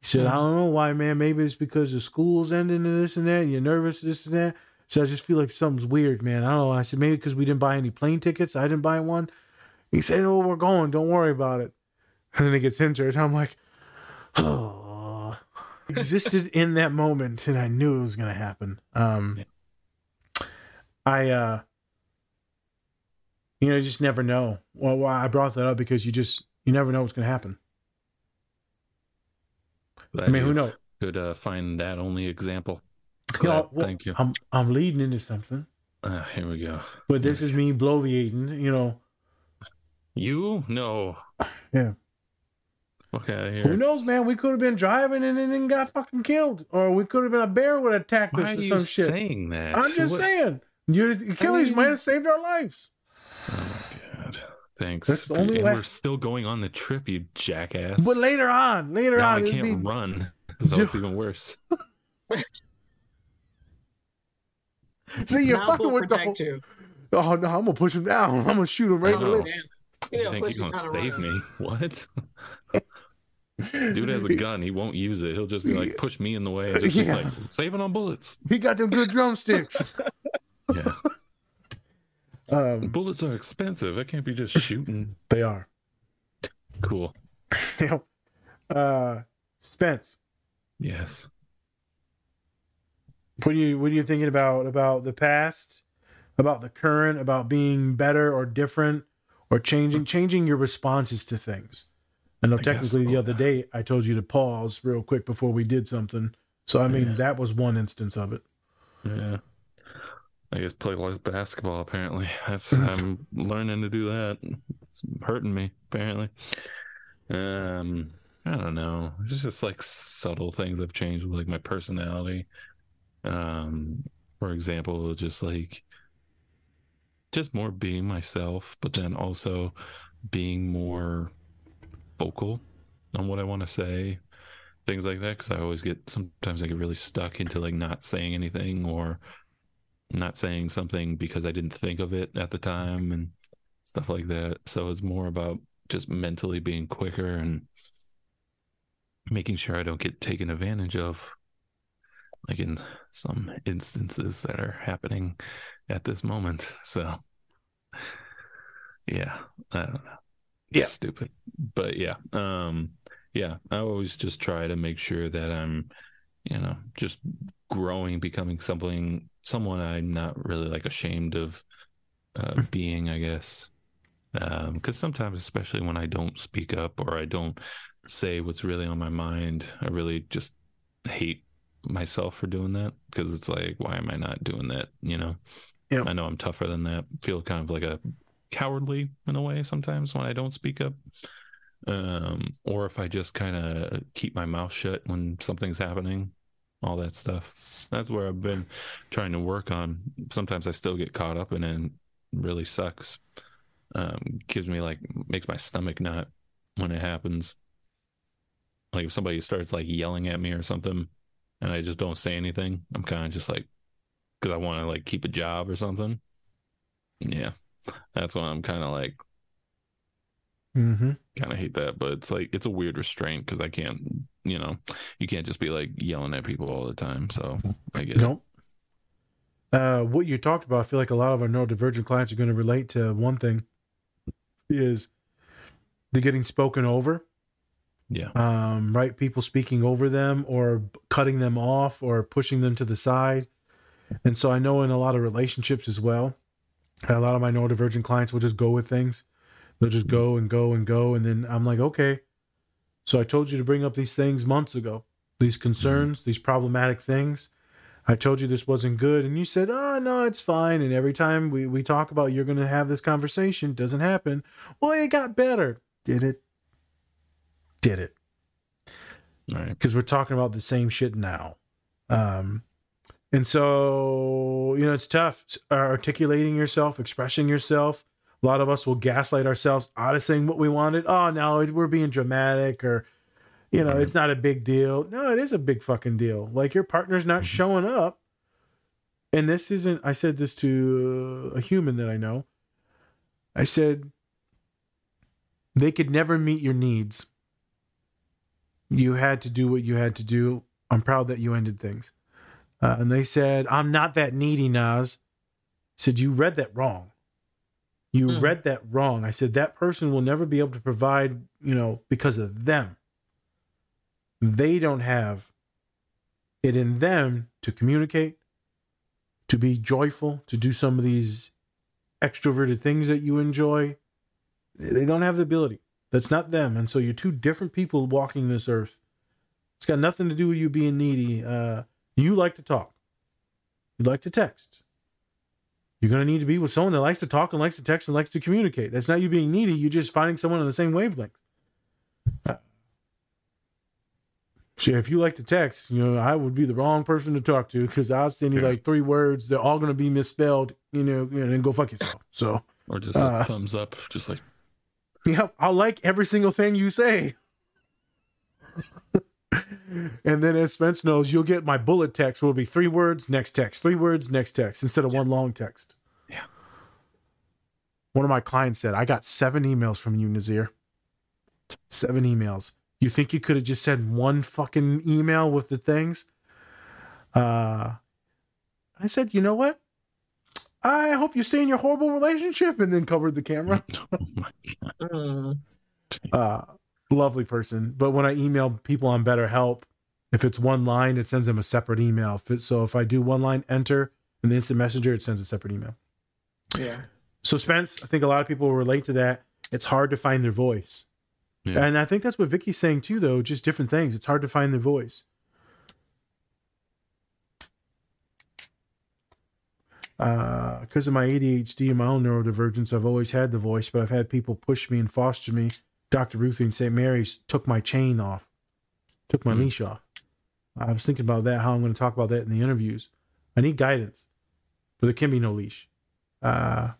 He said, I don't know why, man. Maybe it's because the school's ending and this and that, and you're nervous, this and that. So I just feel like something's weird, man. I don't know. I said, maybe because we didn't buy any plane tickets. I didn't buy one. He said, oh, we're going. Don't worry about it. And then it gets it. I'm like, oh. Existed in that moment, and I knew it was going to happen. Um, I, uh, you know, you just never know. Well, I brought that up because you just you never know what's going to happen. I mean, who knows? Could uh, find that only example. Glad- well, Thank you. I'm I'm leading into something, Uh, here we go. but this is me bloviating. You know, You? No. Yeah. Fuck out of here. who knows, man? We could have been driving and then got fucking killed, or we could have been a bear would have attacked Why us or some shit. saying that? I'm just What- saying, your Achilles might have saved our lives. Thanks. That's the only and way- we're still going on the trip, you jackass. But later on, later now on, I can't be- run, so it's even worse. See, you're Mount fucking with the protect whole- you. Oh no, I'm gonna push him down. I'm gonna shoot him right in the lip. man. You think push you're gonna save the me? What? Dude has a gun. He won't use it. He'll just be like, push me in the way. and Just Yeah. be like, saving on bullets. He got them good drumsticks. Yeah. Um, bullets are expensive. I can't be just shooting. They are. Cool. uh, Spence, Yes. what are you what are you thinking about about the past, about the current, about being better or different or changing changing your responses to things? I know I guess technically the other day I told you to pause real quick before we did something. So I mean that was one instance of it. Yeah. I guess play less basketball. Apparently, that's I'm learning to do that. It's hurting me. Apparently, um, I don't know. It's just like subtle things have changed, with, like my personality. Um, for example, just like just more being myself, but then also being more vocal on what I want to say, things like that. Because I always get sometimes I get really stuck into like not saying anything or not saying something because I didn't think of it at the time and stuff like that. So it's more about just mentally being quicker and making sure I don't get taken advantage of, like in some instances that are happening at this moment. So, yeah, I don't know. It's Yeah. stupid, but yeah, um, yeah. I always just try to make sure that I'm, you know, just growing, becoming something, someone I'm not really like ashamed of uh, being, I guess. Because sometimes, especially when I don't speak up or I don't say what's really on my mind, I really just hate myself for doing that because it's like, why am I not doing that? You know, Yeah. I know I'm tougher than that. Feel kind of like a cowardly in a way sometimes when I don't speak up. Um, or if I just kind of keep my mouth shut when something's happening, all that stuff. That's where I've been trying to work on. Sometimes I still get caught up in it and it really sucks. Um, gives me like makes my stomach knot when it happens. Like if somebody starts like yelling at me or something and I just don't say anything, I'm kind of just like because I want to like keep a job or something. Yeah, that's why I'm kind of like Mm-hmm. Kind of hate that, but it's like it's a weird restraint because I can't, you know, you can't just be like yelling at people all the time. So I get it. Nope. Uh, what you talked about, I feel like a lot of our neurodivergent clients are going to relate to one thing is they're getting spoken over. Yeah. Um, right? People speaking over them or cutting them off or pushing them to the side. And so I know in a lot of relationships as well, a lot of my neurodivergent clients will just go with things. They'll just go and go and go. And then I'm like, okay, so I told you to bring up these things months ago, these concerns, these problematic things. I told you this wasn't good. And you said, oh, no, it's fine. And every time we, we talk about you're going to have this conversation, doesn't happen. Well, it got better. Did it? Did it? Right. Because we're talking about the same shit now. Um, and so, you know, it's tough articulating yourself, expressing yourself. A lot of us will gaslight ourselves out of saying what we wanted. Oh, no, we're being dramatic or, you know, it's not a big deal. No, it is a big fucking deal. Like your partner's not showing up. And this isn't, I said this to a human that I know. I said, they could never meet your needs. You had to do what you had to do. I'm proud that you ended things. Uh, and they said, I'm not that needy, Nas. I said, You read that wrong. You Mm. read that wrong. I said, That person will never be able to provide, you know, because of them. They don't have it in them to communicate, to be joyful, to do some of these extroverted things that you enjoy. They don't have the ability. That's not them. And so you're two different people walking this earth. It's got nothing to do with you being needy. Uh, you like to talk. You like to text. You're going to need to be with someone that likes to talk and likes to text and likes to communicate. That's not you being needy. You're just finding someone on the same wavelength. Uh, so if you like to text, you know, I would be the wrong person to talk to because I'll send you like three words. They're all going to be misspelled, you know, and then go fuck yourself. So, Or just Uh, a thumbs up, just like yeah, I'll like every single thing you say. and then as Spence knows, you'll get my bullet text will be three words, next text, three words, next text, instead of one long text. Yeah. One of my clients said, I got seven emails from you, Nazir. Seven emails. You think you could have just said one fucking email with the things? Uh I said, you know what? I hope you stay in your horrible relationship and then covered the camera. oh my god. Mm. uh lovely person. But when i email people on betterhelp if it's one line it sends them a separate email. If it's, so if i do one line enter in the instant messenger it sends a separate email. Yeah. so spence i think a lot of people relate to that. It's hard to find their voice. Yeah. and i think that's what vicky's saying too though just different things. It's hard to find their voice. Uh because of my adhd and my own neurodivergence i've always had the voice but i've had people push me and foster me dr ruthie in st mary's took my chain off took my Mhm. leash off i was thinking about that how i'm going to talk about that in the interviews i need guidance but there can be no leash uh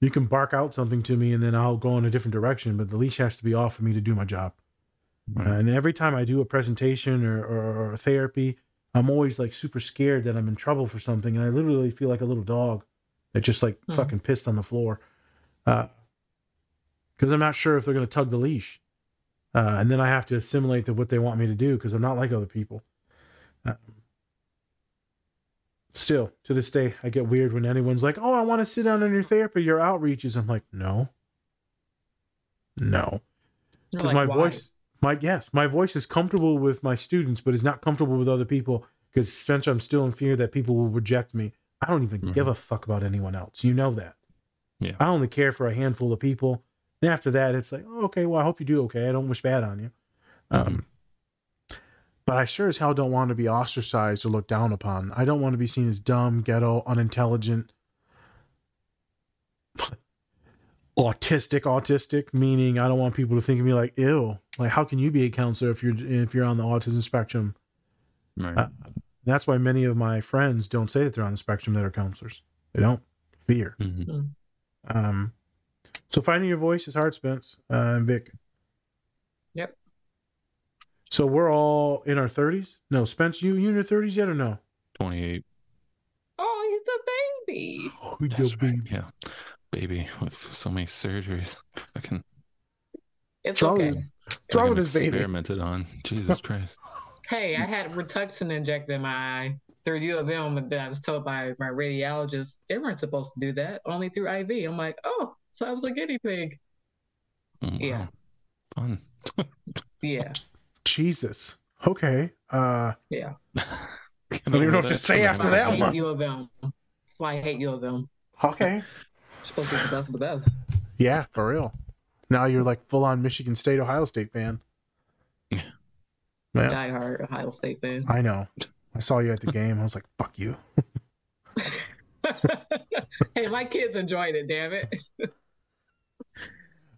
you can bark out something to me and then i'll go in a different direction but the leash has to be off for me to do my job Right. and every time I do a presentation or, or, or therapy, I'm always like super scared that I'm in trouble for something. And I literally feel like a little dog that just like Hmm. fucking pissed on the floor. Uh, cause I'm not sure if they're going to tug the leash. uh, and then I have to assimilate to what they want me to do because I'm not like other people. Um, still, to this day, I get weird when anyone's like, "Oh, I want to sit down on your therapy, your outreaches." I'm like, "No, no," because like, my "Why?" voice, my yes, my voice is comfortable with my students, but is not comfortable with other people because Spencer, I'm still in fear that people will reject me. I don't even give a fuck about anyone else. You know that. Yeah. I only care for a handful of people. And after that, it's like, oh, okay, well, I hope you do okay. I don't wish bad on you. Um, but I sure as hell don't want to be ostracized or looked down upon. I don't want to be seen as dumb, ghetto, unintelligent, autistic, autistic. Meaning, I don't want people to think of me like, ew. Like, how can you be a counselor if you're if you're on the autism spectrum? Right. Uh, that's why many of my friends don't say that they're on the spectrum that are counselors. They don't fear. Mhm. Um, so finding your voice is hard, Spence uh, and Vic. Yep. So we're all in our thirties. No, Spence, you you in your thirties yet or no? 28. Oh, he's a baby. Oh, we That's right. Yeah. Baby with so many surgeries. Fucking It's What's wrong okay. with this- what's wrong with this baby? experimented on. Jesus Christ. Hey, I had Rituxan injected in my eye through U of M, and then I was told by my radiologist they weren't supposed to do that, only through IV. I'm like, oh, so I was a guinea pig. Oh, Yeah. wow. Fun. Yeah, Jesus. Okay. Uh, yeah. I don't even know what to say after I that hate one. U of M. That's why I hate U of M. Okay. supposed to be the best of the best. Yeah, for real. Now you're like full on Michigan State, Ohio State fan. Yeah, Die hard Ohio State fan. I know. I saw you at the game. I was like, fuck you. hey, my kids enjoyed it. Damn it,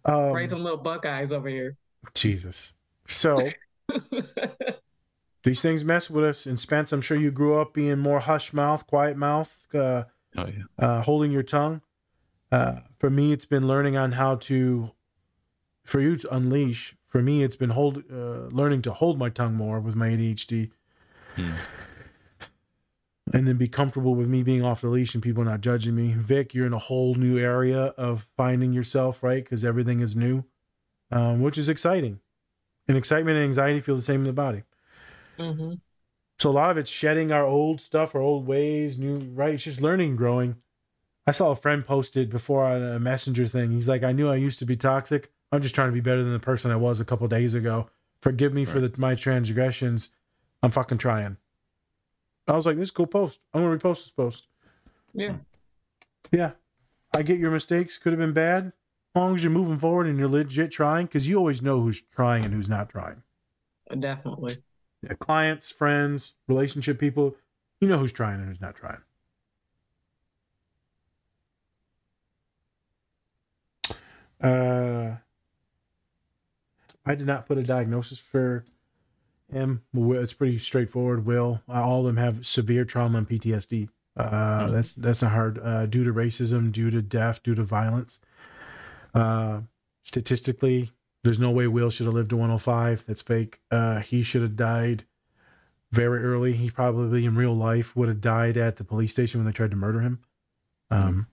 Um, raising little Buckeyes over here. Jesus. So these things mess with us. And Spence, I'm sure you grew up being more hush mouth, quiet mouth, uh, Oh yeah. uh, holding your tongue. Uh, for me, it's been learning on how to, for you to unleash. For me, it's been hold, uh, learning to hold my tongue more with my ADHD, Hmm. And then be comfortable with me being off the leash and people not judging me. Vic, you're in a whole new area of finding yourself, right? Because everything is new, um, which is exciting. And excitement and anxiety feel the same in the body. hmm So a lot of it's shedding our old stuff, our old ways, new right. It's just learning growing. I saw a friend posted before on a messenger thing. He's like, I knew I used to be toxic. I'm just trying to be better than the person I was a couple days ago. Forgive me for the, my transgressions. I'm fucking trying. I was like, this is a cool post. I'm gonna repost this post. Yeah. Yeah. I get your mistakes could have been bad. As long as you're moving forward and you're legit trying, because you always know who's trying and who's not trying. Definitely. Yeah, clients, friends, relationship people, you know who's trying and who's not trying. Uh, I did not put a diagnosis for him. It's pretty straightforward. Will Uh, all of them have severe trauma and PTSD. Uh, That's that's not hard. Uh, due to racism, due to death, due to violence. Uh, statistically, there's no way Will should have lived to 105. That's fake. Uh, he should have died very early. He probably in real life would have died at the police station when they tried to murder him. Um,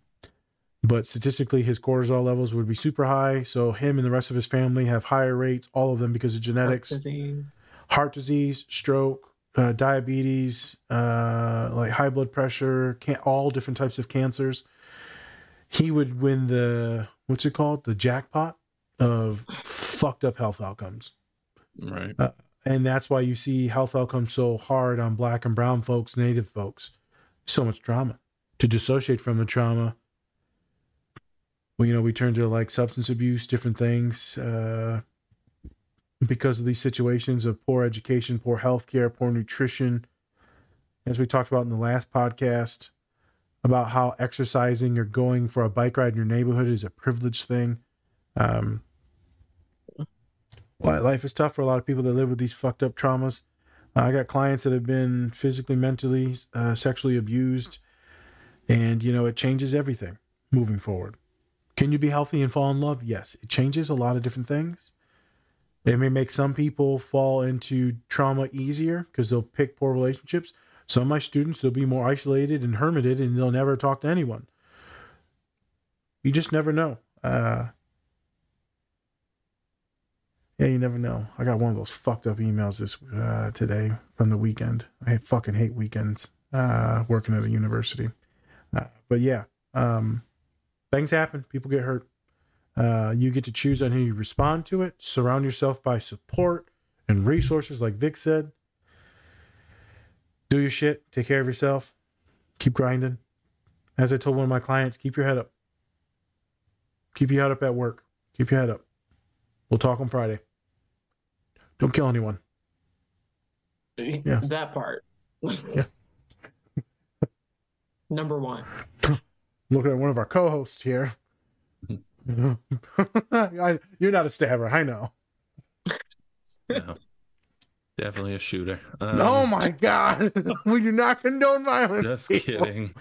but statistically, his cortisol levels would be super high. So him and the rest of his family have higher rates, all of them because of genetics, Disease. Heart disease, stroke, uh, diabetes, uh, like high blood pressure, can- all different types of cancers. He would win the what's it called, the jackpot of fucked up health outcomes. Right. Uh, and that's why you see health outcomes so hard on black and brown folks, native folks. So much trauma. To dissociate from the trauma, well, you know, we turn to like substance abuse, different things, uh, because of these situations of poor education, poor health care, poor nutrition. As we talked about in the last podcast, about how exercising or going for a bike ride in your neighborhood is a privileged thing. Um, Li- life is tough for a lot of people that live with these fucked up traumas. Uh, I got clients that have been physically, mentally, uh, sexually abused, and you know it changes everything moving forward. Can you be healthy and fall in love? Yes, it changes a lot of different things. It may make some people fall into trauma easier because they'll pick poor relationships. Some of my students they'll be more isolated and hermited, and they'll never talk to anyone. You just never know. Uh, Yeah, you never know. I got one of those fucked up emails this uh, today from the weekend. I fucking hate weekends uh, working at a university. Uh, but yeah, um, things happen. People get hurt. Uh, you get to choose on who you respond to it. Surround yourself by support and resources, like Vic said. Do your shit. Take care of yourself. Keep grinding. As I told one of my clients, keep your head up. Keep your head up at work. Keep your head up. We'll talk on Friday. Don't kill anyone. Yes. That part. Yeah. Number one. Looking at one of our co-hosts here. I, you're not a stabber, I know. No. Definitely a shooter. Um, oh my god, we do not condone violence. Just people. kidding.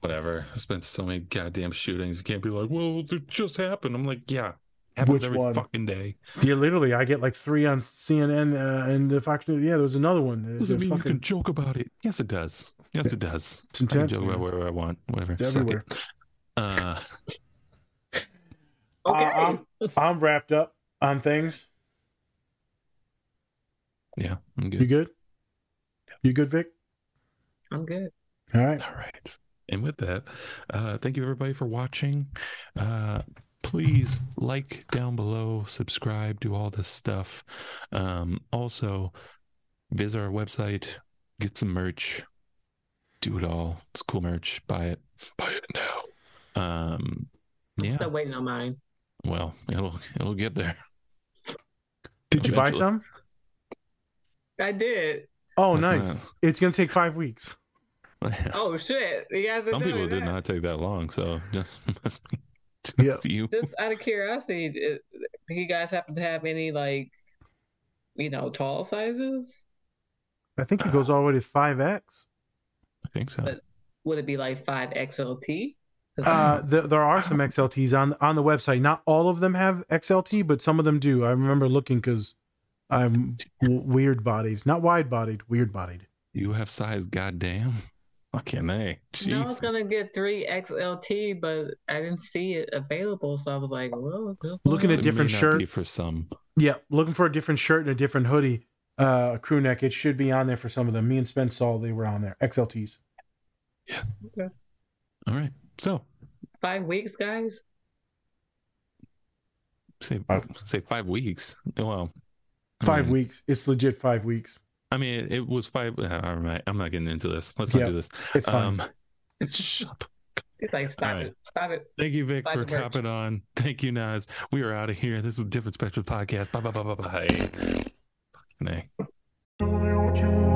Whatever. There's been so many goddamn shootings. You can't be like, well, it just happened. I'm like, yeah, happens Which every one? fucking day. Yeah, literally, I get like three on CNN uh, and the Fox News. Yeah, there was another one. Doesn't There's mean fucking- you can joke about it. Yes, it does. Yes, it does. It's I can joke about whatever I want. Whatever. It's Suck it. everywhere. Uh, Okay. I- I'm, I'm wrapped up on things. yeah, I'm You good. good? You good, Vic? I'm good. All right. All right. And with that, uh, thank you everybody for watching. Uh, please like down below, subscribe, do all this stuff. Um, also, visit our website, get some merch, do it all. It's cool merch. Buy it. Buy it now. Um, I'm yeah. still waiting on mine. Well, it'll it'll get there. Did you buy some? I did. Oh, That's nice. not- It's gonna take five weeks. Oh shit! You guys are Some doing people did that. not take that long, so just must be just Yep. you. Just out of curiosity, it- uh, do you guys happen to have any like, you know, tall sizes? I think it goes all the way to five X. I think so. But would it be like five XLT? 'Cause Uh, th- there are some XLTs on on the website. Not all of them have XLT, but some of them do. I remember looking because I'm weird bodied, not wide bodied, weird bodied. You have size, goddamn. Fucking a. No, I was gonna get three XLT, but I didn't see it available, so I was like, "Well, good Looking at different may not be shirt. for some. Yeah, looking for a different shirt and a different hoodie, uh, a crew neck. It should be on there for some of them. Me and Spence saw they were on there. XLTs. Yeah. Okay. All right. So five weeks, guys. say Five. say five weeks. Well, I Five mean, weeks. It's legit five weeks. I mean, it, it was five. Uh, all right, I'm not getting into this. Let's not Yeah, do this. It's fine. Um, shut up. It's like, stop All right. it, stop it. Thank you, Vic, Five for to copping on. Thank you, Naz. We are out of here. This is a Different Spectrum Podcast. Bye bye bye bye bye. Fucking A.